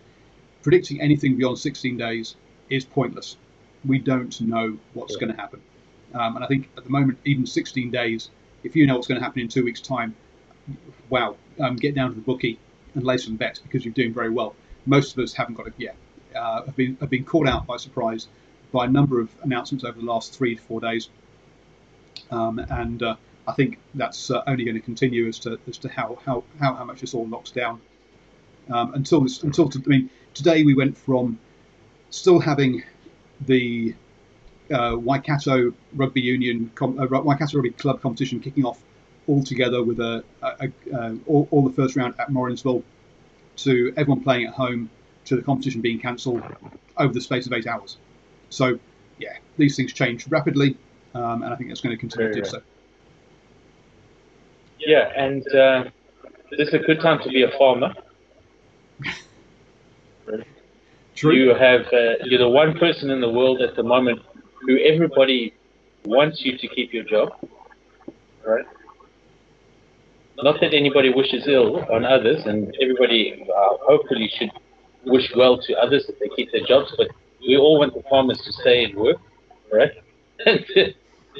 predicting anything beyond 16 days is pointless. We don't know what's Yeah. going to happen, um, and I think at the moment, even 16 days, if you know what's going to happen in two weeks' time, wow, um, get down to the bookie and lay some bets because you're doing very well. Most of us haven't got it yet. uh, have been have been caught out by surprise by a number of announcements over the last three to four days, um, and uh, I think that's uh, only going to continue as to as to how how, how, how much this all locks down um, until this until to, I mean today we went from still having the uh, Waikato Rugby Union com- uh, Waikato Rugby Club competition kicking off all together with a, a, a uh, all, all, the first round at Morrinsville to everyone playing at home to the competition being cancelled over the space of eight hours. So yeah, these things change rapidly, um, and I think it's going to continue to do so. Yeah, and uh, this is a good time to be a farmer. True. You have uh, you're the one person in the world at the moment who everybody wants you to keep your job, right? Not that anybody wishes ill on others, and everybody uh, hopefully should wish well to others that they keep their jobs, but we all want the farmers to stay and work, right?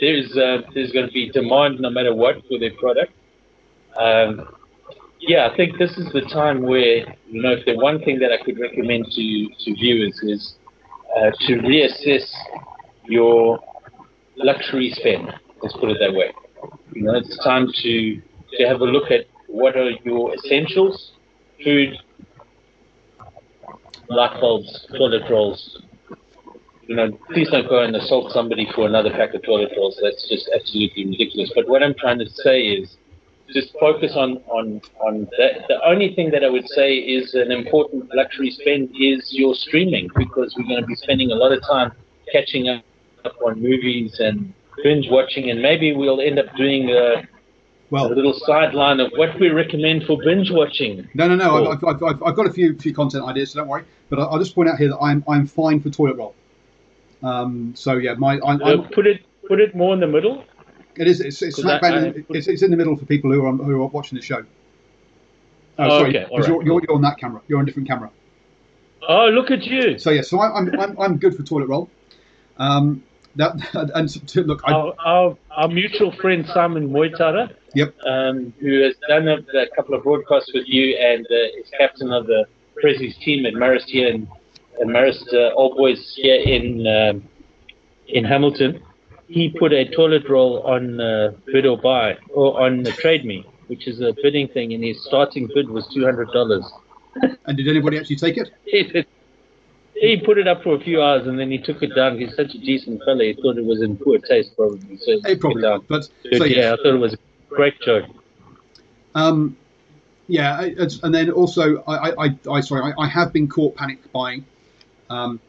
there's uh, there's going to be demand no matter what for their product. Um, yeah, I think this is the time where you know if the one thing that I could recommend to to viewers is uh, to reassess your luxury spend. Let's put it that way. You know, it's time to to have a look at what are your essentials, food, light bulbs, toilet rolls. You know, please don't go and assault somebody for another pack of toilet rolls. That's just absolutely ridiculous. But what I'm trying to say is just focus on on on that. The only thing that I would say is an important luxury spend is your streaming because we're going to be spending a lot of time catching up on movies and binge watching, and maybe we'll end up doing a, well, a little sideline of what we recommend for binge watching. No, no, no. I've, I've, I've, I've got a few few content ideas, so don't worry. But I'll just point out here that I'm I'm fine for toilet roll. Um, so yeah, my I'm, I'm, put it put it more in the middle. It is. It's, it's, smack bang in, it's, it's in the middle for people who are who are watching the show. Oh, oh sorry, okay, because right, you're, you're, you're on that camera. You're on a different camera. Oh, look at you! So yeah, so I, I'm I'm I'm good for toilet roll. Um, that and to, look, I, Our, our, our mutual friend Simon Moitara, yep, um, who has done a, a couple of broadcasts with you and uh, is captain of the Presley's team at Marist here in, Marist uh, All Boys here in um, in Hamilton. He put a toilet roll on uh, bid or buy or on the trade me, which is a bidding thing, and his starting bid was two hundred dollars. and did anybody actually take it? He put it up for a few hours and then he took it down. He's such a decent fella. He thought it was in poor taste, probably. So he took probably it down. but so yeah. I thought it was a great joke. Um, yeah, it's, and then also, I, I, I, I sorry, I, I have been caught panic buying. Um,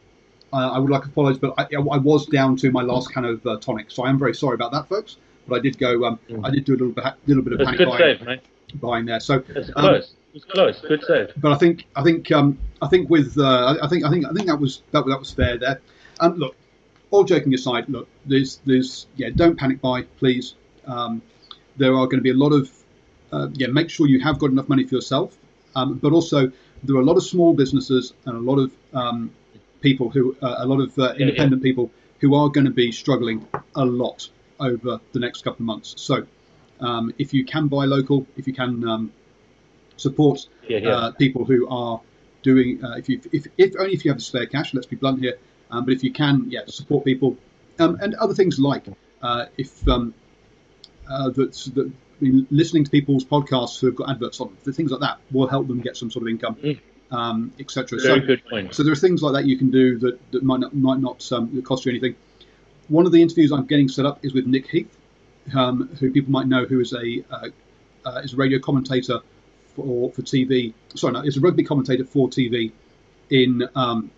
I, I would like to apologise, but I, I was down to my last can of uh, tonic, so I am very sorry about that, folks. But I did go, um, Mm. I did do a little bit, little bit of It's panic buying, save, buying there. So, Um, It's close. Good save. but I think, I think, um, I think with, uh, I think, I think, I think that was that, that was fair there. Um, look, all joking aside, look, there's, there's, yeah, don't panic buy, please. Um, there are going to be a lot of, uh, yeah, make sure you have got enough money for yourself, um, but also there are a lot of small businesses and a lot of um, people who, uh, a lot of uh, yeah. independent people who are going to be struggling a lot over the next couple of months. So, um, if you can buy local, if you can um, support Yeah, yeah. uh, people who are doing, uh, if you, if, if only if you have the spare cash. Let's be blunt here. Um, but if you can, yeah, support people, um, and other things like uh, if um, uh, that, that I mean, listening to people's podcasts who have got adverts on, the things like that will help them get some sort of income, Mm. um, etc. Very So, good point. so there are things like that you can do that, that might not might not um, cost you anything. One of the interviews I'm getting set up is with Nick Heath, um, who people might know, who is a uh, uh, is a radio commentator for for TV. Sorry, no, is a rugby commentator for TV in um,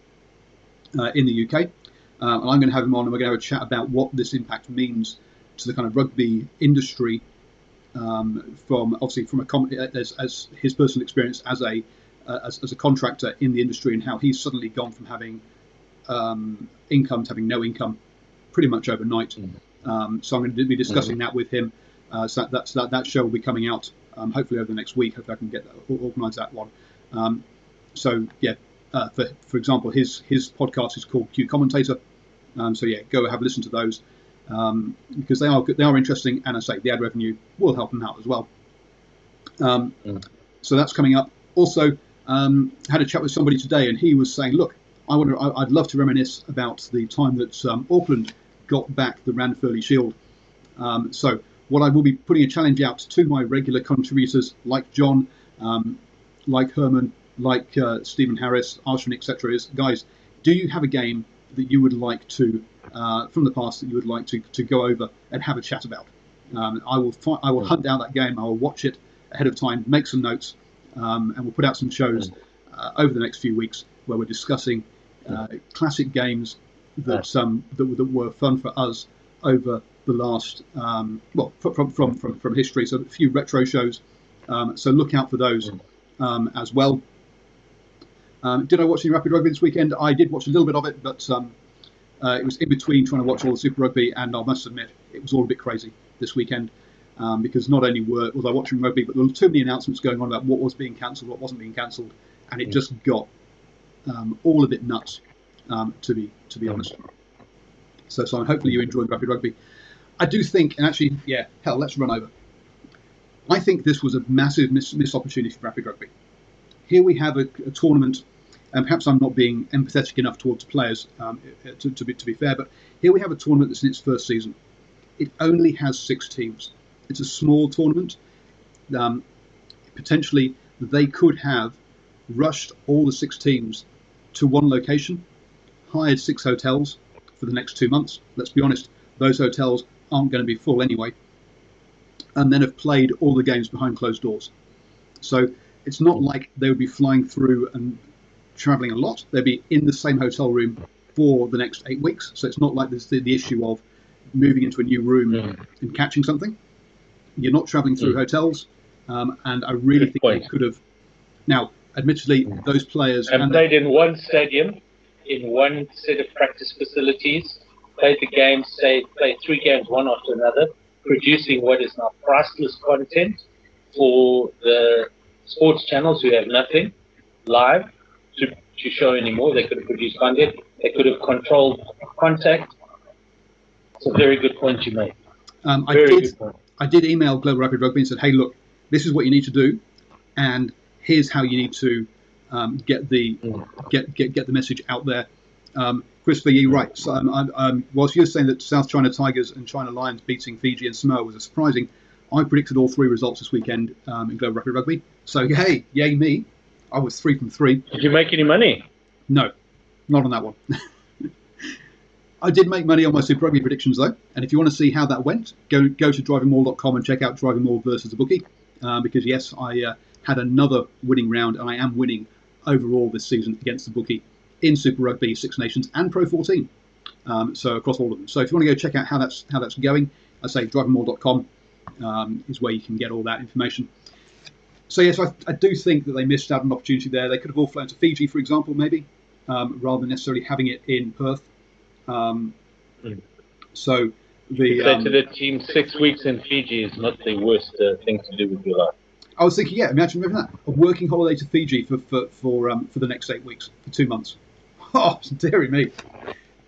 uh, in the UK. Uh, and I'm going to have him on, and we're going to have a chat about what this impact means to the kind of rugby industry um, from obviously from a com- as, as his personal experience as a uh, as, as a contractor in the industry and how he's suddenly gone from having um, income to having no income pretty much overnight. Mm. Um, so I'm going to be discussing that with him. Uh, so that, that's, that that show will be coming out um, hopefully over the next week. Hopefully I can get that, organise that one. Um, so yeah, uh, for for example, his his podcast is called Q Commentator. Um, so yeah, go have a listen to those um, because they are they are interesting, and I say the ad revenue will help them out as well. Um, Mm. So that's coming up. Also, um, had a chat with somebody today, and he was saying, look, I want to, I, would love to reminisce about the time that um, Auckland got back the Ranfurly Shield. Um, so what I will be putting a challenge out to my regular contributors like John, um, like Herman, like uh, Stephen Harris, Arshan, etc. is guys, do you have a game that you would like to uh, from the past that you would like to, to go over and have a chat about? Um, I will fi- I will hunt down that game. I will watch it ahead of time, make some notes, um, and we'll put out some shows uh, over the next few weeks where we're discussing uh, classic games that, um, that that were fun for us over the last um, well from, from from from history. So a few retro shows. Um, so look out for those um, as well. Um, did I watch any Rapid Rugby this weekend? I did watch a little bit of it, but um, uh, it was in between trying to watch all the Super Rugby, and I must admit it was all a bit crazy this weekend um, because not only were was I watching rugby, but there were too many announcements going on about what was being cancelled, what wasn't being cancelled, and it just got um, all of it nuts, um, to be to be honest. So, so hopefully you enjoyed Rapid Rugby. I do think, and actually, yeah, hell, let's run over. I think this was a massive missed miss opportunity for Rapid Rugby. Here we have a, a tournament and perhaps I'm not being empathetic enough towards the players um, to, to, be, to be fair, but here we have a tournament that's in its first season. It only has six teams. It's a small tournament. Um, potentially, they could have rushed all the six teams to one location, hired six hotels for the next two months. Let's be honest, those hotels aren't going to be full anyway, and then have played all the games behind closed doors. So it's not like they would be flying through and traveling a lot. They'd be in the same hotel room for the next eight weeks. So it's not like there's the, the issue of moving into a new room yeah. and catching something. You're not traveling through yeah. hotels. Um, and I really Good think point. they could have. Now, admittedly, those players. And, and played in one stadium, in one set of practice facilities, played the games, say, played three games one after another, producing what is now priceless content for the sports channels who have nothing live to, to show anymore. They could have produced content. They could have controlled contact. It's a very good point you made. Um, I did. I did email Global Rapid Rugby and said, "Hey, look, this is what you need to do, and here's how you need to um, get the mm. get, get get the message out there." Um, Christopher, you're right. So, um, um, whilst you're saying that South China Tigers and China Lions beating Fiji and Samoa was a surprising, I predicted all three results this weekend um, in Global Rapid Rugby. So, hey, yay me! I was three from three. Did you make any money? No, not on that one. I did make money on my Super Rugby predictions though, and if you want to see how that went, go go to drivingmaul.com and check out Driving Maul versus the bookie, uh, because yes, I uh, had another winning round, and I am winning overall this season against the bookie in Super Rugby, Six Nations, and Pro 14. Um, so across all of them. So if you want to go check out how that's how that's going, I say drivingmaul.com um, is where you can get all that information so yes, I, I, do think that they missed out an opportunity there. They could have all flown to Fiji, for example, maybe, um, rather than necessarily having it in Perth. Um, mm. So the um, to the team six weeks in Fiji is not the worst uh, thing to do with your life. I was thinking, yeah, imagine that a working holiday to Fiji for for for, um, for the next eight weeks for two months. Oh, dearie me,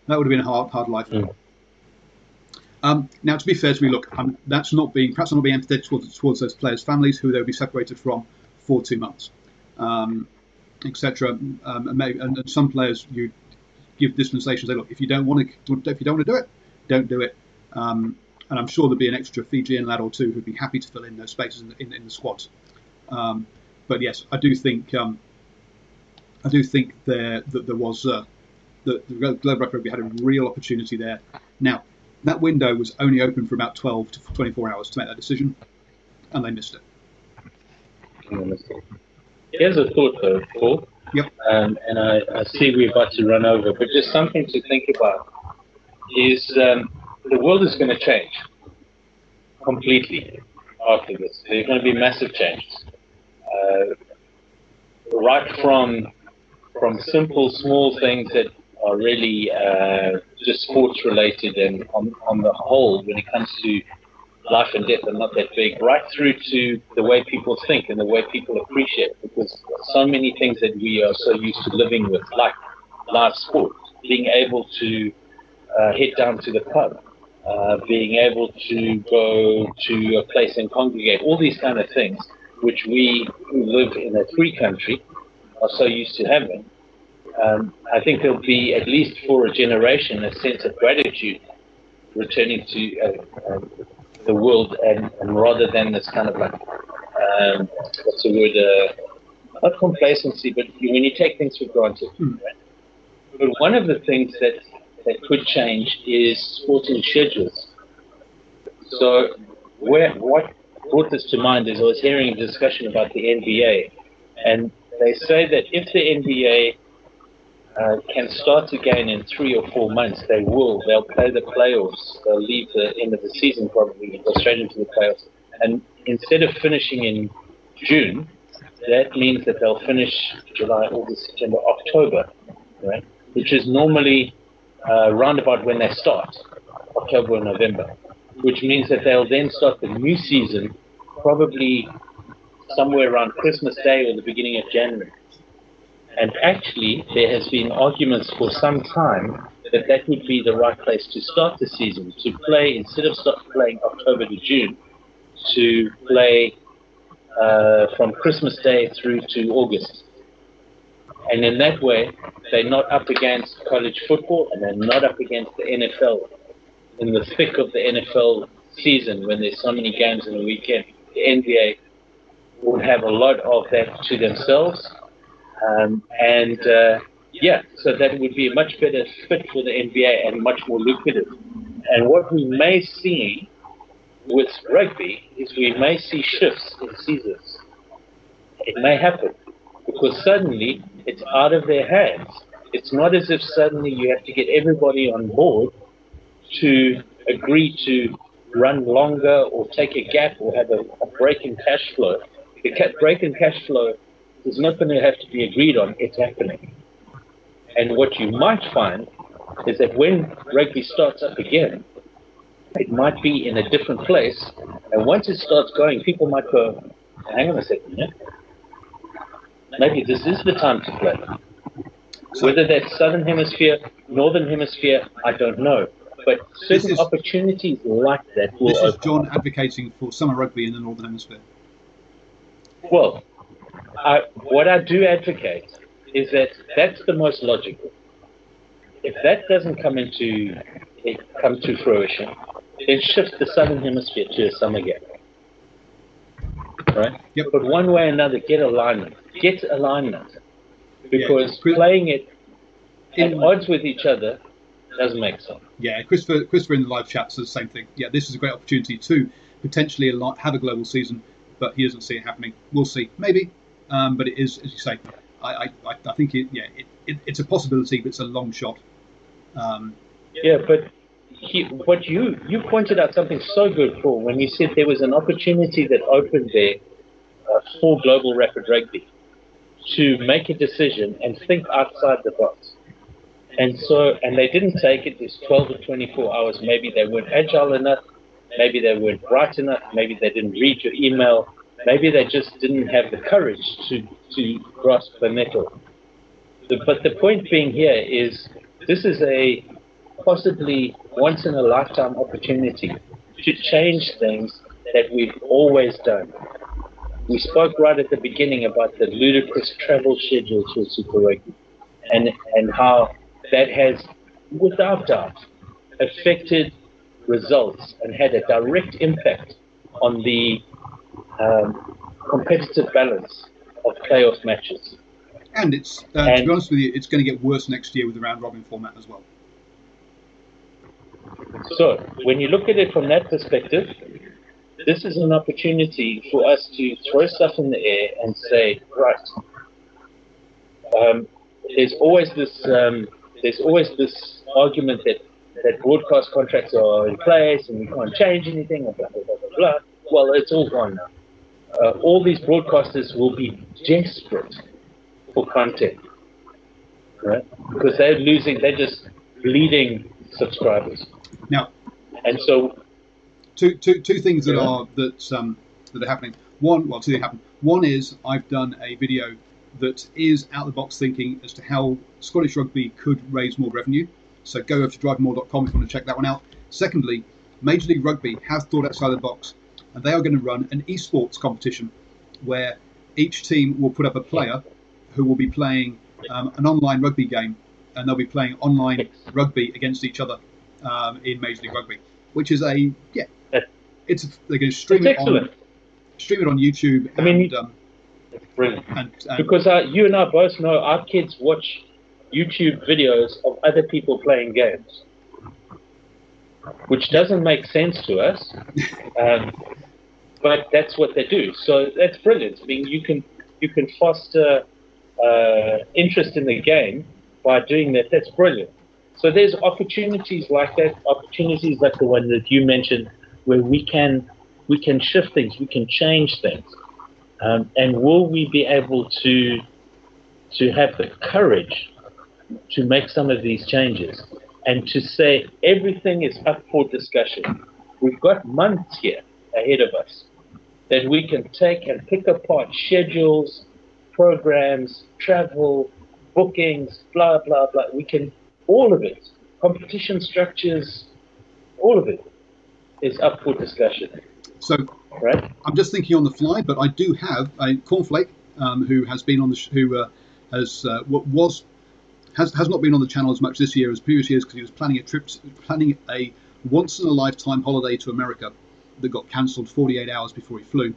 that would have been a hard hard life. Mm. Um, now, to be fair to me, look, um, that's not being perhaps I'm not being empathetic towards, towards those players' families who they'll be separated from for two months, um, etc. Um, and, and, some players you give dispensations. Say, look, if you don't want to, if you don't want to do it, don't do it. Um, and I'm sure there'll be an extra Fijian lad or two who'd be happy to fill in those spaces in the, in, in the squads. Um, but yes, I do think I do think there that there was uh, the, the Global Rugby had a real opportunity there. Now, that window was only open for about 12 to 24 hours to make that decision, and they missed it. Here's a thought, though, Paul. Yep. Um, and I, I, see we're about to run over, but just something to think about is um, the world is going to change completely after this. There's going to be massive changes. Uh, right from from simple, small things that are really uh, just sports related and on, on the whole, when it comes to life and death, are not that big, right through to the way people think and the way people appreciate. Because so many things that we are so used to living with, like live sport, being able to uh, head down to the pub, uh, being able to go to a place and congregate, all these kind of things, which we who live in a free country are so used to having um, I think there'll be at least for a generation a sense of gratitude returning to uh, um, the world, and, and, rather than this kind of like um, what's the word? Uh, not complacency, but when you take things for granted. Hmm. Right? But one of the things that that could change is sporting schedules. So, where what brought this to mind is I was hearing a discussion about the NBA, and they say that if the NBA uh, can start again in three or four months, they will. They'll play the playoffs. They'll leave the end of the season probably, go straight into the playoffs. And instead of finishing in June, that means that they'll finish July, August, September, October, right? Which is normally uh, roundabout when they start, October or November. Which means that they'll then start the new season probably somewhere around Christmas Day or the beginning of January. And actually, there has been arguments for some time that that would be the right place to start the season, to play, instead of start playing October to June, to play uh, from Christmas Day through to August. And in that way, they're not up against college football and they're not up against the NFL. In the thick of the NFL season, when there's so many games in the weekend, the NBA would have a lot of that to themselves. Um, and uh, yeah, so that would be a much better fit for the NBA and much more lucrative. And what we may see with rugby is we may see shifts in seasons. It may happen because suddenly it's out of their hands. It's not as if suddenly you have to get everybody on board to agree to run longer or take a gap or have a, a break in cash flow. The break in cash flow is not going to have to be agreed on, it's happening. And what you might find is that when rugby starts up again, it might be in a different place. And once it starts going, people might go, hang on a second, yeah? maybe this is the time to play. Whether that's Southern Hemisphere, Northern Hemisphere, I don't know. But certain is, opportunities like that will This is open. John advocating for summer rugby in the Northern Hemisphere. Well, I, what I do advocate is that that's the most logical. If that doesn't come into it come to fruition, then shift the southern hemisphere to a summer game. Right? Yep. But one way or another, get alignment. Get alignment. Because Yeah. playing it at In- odds with each other doesn't make sense. Yeah, Christopher, Christopher in the live chat says the same thing. Yeah, this is a great opportunity to potentially have a global season, but he doesn't see it happening. We'll see, maybe, um, but it is, as you say, I, I, I think it, yeah, it, it, it's a possibility, but it's a long shot. Um, Yeah, but he, what you you pointed out something so good, Paul, when you said there was an opportunity that opened there uh, for global rapid rugby to make a decision and think outside the box. And so, and they didn't take it. There's 12 or 24 hours. Maybe they weren't agile enough. Maybe they weren't bright enough. Maybe they didn't read your email. Maybe they just didn't have the courage to to grasp the nettle. But the point being here is this is a possibly once in a lifetime opportunity to change things that we've always done. We spoke right at the beginning about the ludicrous travel schedules for Super Rugby and, and how that has, without doubt, affected results and had a direct impact on the um, competitive balance of playoff matches. and it's, uh, to be honest with you, it's going to get worse next year with the round robin format as well. So, when you look at it from that perspective, this is an opportunity for us to throw stuff in the air and say, right, um, there's always this, um, there's always this argument that, that broadcast contracts are in place and we can't change anything, blah, blah, blah, blah, blah. Well, it's all gone now. Uh, all these broadcasters will be desperate for content, right? Because they're losing, they're just bleeding subscribers. Now, And so, two, two, two things that Yeah. are that um, that are happening. One, well, two things happen. One is I've done a video that is out of the box thinking as to how Scottish rugby could raise more revenue. So go over to drivemore.com if you want to check that one out. Secondly, Major League Rugby has thought outside the box, and they are going to run an esports competition where each team will put up a player who will be playing um, an online rugby game, and they'll be playing online rugby against each other um, in Major League Rugby, which is a yeah, it's they're going to stream it on stream it on YouTube. I mean, and, um, brilliant. and, and Because uh, you and I both know our kids watch YouTube videos of other people playing games, which doesn't make sense to us, um, but that's what they do. So that's brilliant. I mean, you can you can foster uh, interest in the game by doing that. That's brilliant. So there's opportunities like that, opportunities like the one that you mentioned, where we can we can shift things, we can change things. Um, and will we be able to to have the courage to make some of these changes and to say everything is up for discussion? We've got months here ahead of us that we can take and pick apart schedules, programs, travel, bookings, blah blah blah. We can all of it, competition structures, all of it is up for discussion, so right? I'm just thinking on the fly, but I do have a cornflake um, who has been on the sh- who uh, has uh, what was has has not been on the channel as much this year as previous years because he was planning a trip, planning a once in a lifetime holiday to America that got cancelled 48 hours before he flew,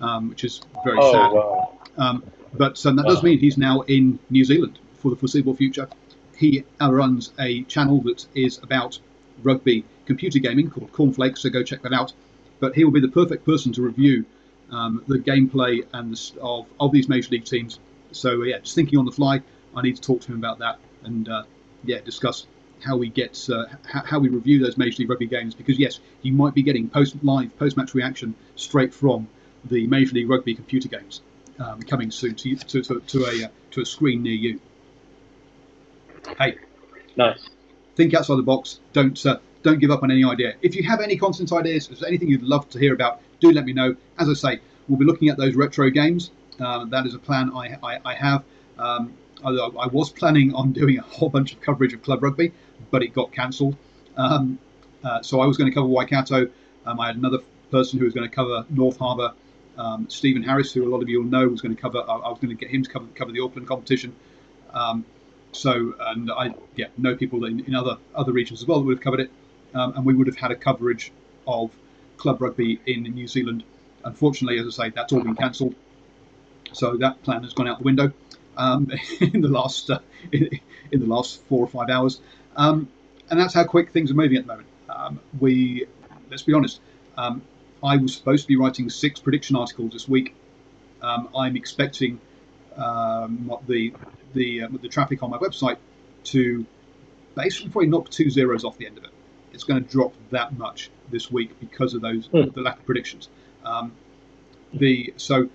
um, which is very Oh sad. wow! Um, but um, that does mean he's now in New Zealand for the foreseeable future. He uh, runs a channel that is about rugby computer gaming called Cornflakes, so go check that out. But he will be the perfect person to review um, the gameplay and the, of, of these major league teams. So yeah, just thinking on the fly, I need to talk to him about that and uh, yeah, discuss how we get uh, how, how we review those major league rugby games because yes, you might be getting post live post match reaction straight from the major league rugby computer games um, coming soon to, to, to, to a uh, to a screen near you. Hey, Nice. think outside the box. Don't uh, don't give up on any idea. If you have any content ideas, if there's anything you'd love to hear about, do let me know. As I say, we'll be looking at those retro games. Um, that is a plan I I, I have. Um, although I was planning on doing a whole bunch of coverage of club rugby, but it got cancelled. Um, uh, so I was going to cover Waikato. Um, I had another person who was going to cover North Harbour. Um, Stephen Harris, who a lot of you will know, was going to cover. I, I was going to get him to cover, cover the Auckland competition. Um, so, and I yeah know people in, in other other regions as well that would have covered it, um, and we would have had a coverage of club rugby in New Zealand. Unfortunately, as I say, that's all been cancelled. So that plan has gone out the window um, in the last uh, in, in the last four or five hours, um, and that's how quick things are moving at the moment. Um, we let's be honest. Um, I was supposed to be writing six prediction articles this week. Um, I'm expecting um, what the the uh, the traffic on my website to basically probably knock two zeros off the end of it. It's going to drop that much this week because of those Hmm. the lack of predictions. Um, the so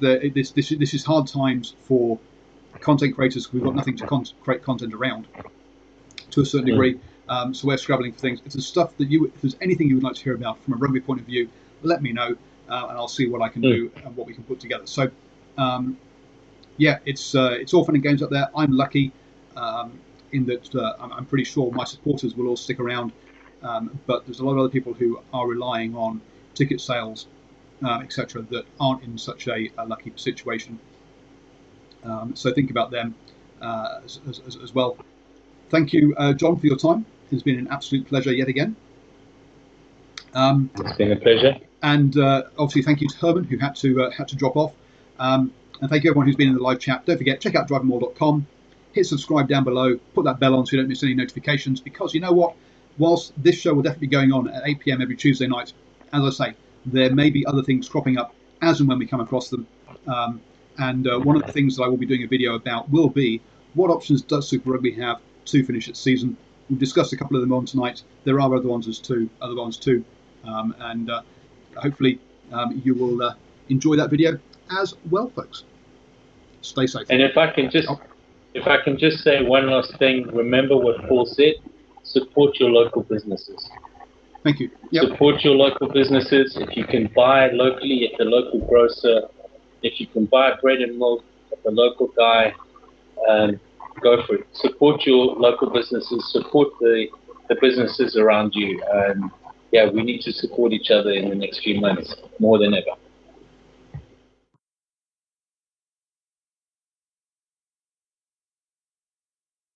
the this this this is hard times for content creators. We've got nothing to con- create content around to a certain Hmm. degree. Um, so we're scrabbling for things. If there's stuff that you, if there's anything you would like to hear about from a rugby point of view, let me know, uh, and I'll see what I can Hmm. do and what we can put together. So, um, yeah, it's uh, it's all fun and games up there. I'm lucky um, in that uh, I'm, I'm pretty sure my supporters will all stick around, um, but there's a lot of other people who are relying on ticket sales, uh, etc., that aren't in such a, a lucky situation. Um, so think about them uh, as, as, as well. Thank you, uh, John, for your time. It's been an absolute pleasure yet again. Um, It's been a pleasure. and uh, obviously, thank you to Herman who had to uh, had to drop off. Um, and thank you everyone who's been in the live chat. Don't forget, check out drivingmore.com. Hit subscribe down below. Put that bell on so you don't miss any notifications. Because you know what? Whilst this show will definitely be going on at 8 p.m. every Tuesday night, as I say, there may be other things cropping up as and when we come across them. Um, and uh, one of the things that I will be doing a video about will be what options does Super Rugby have to finish its season. We've discussed a couple of them on tonight. There are other ones as too, other ones too, um, and uh, hopefully um, you will uh, enjoy that video as well, folks. Stay safe. And if I can just, if I can just say one last thing, remember what Paul said: support your local businesses. Thank you. Yep. Support your local businesses. If you can buy locally at the local grocer, if you can buy bread and milk at the local guy, um, go for it. Support your local businesses. Support the the businesses around you. Um, yeah, we need to support each other in the next few months more than ever.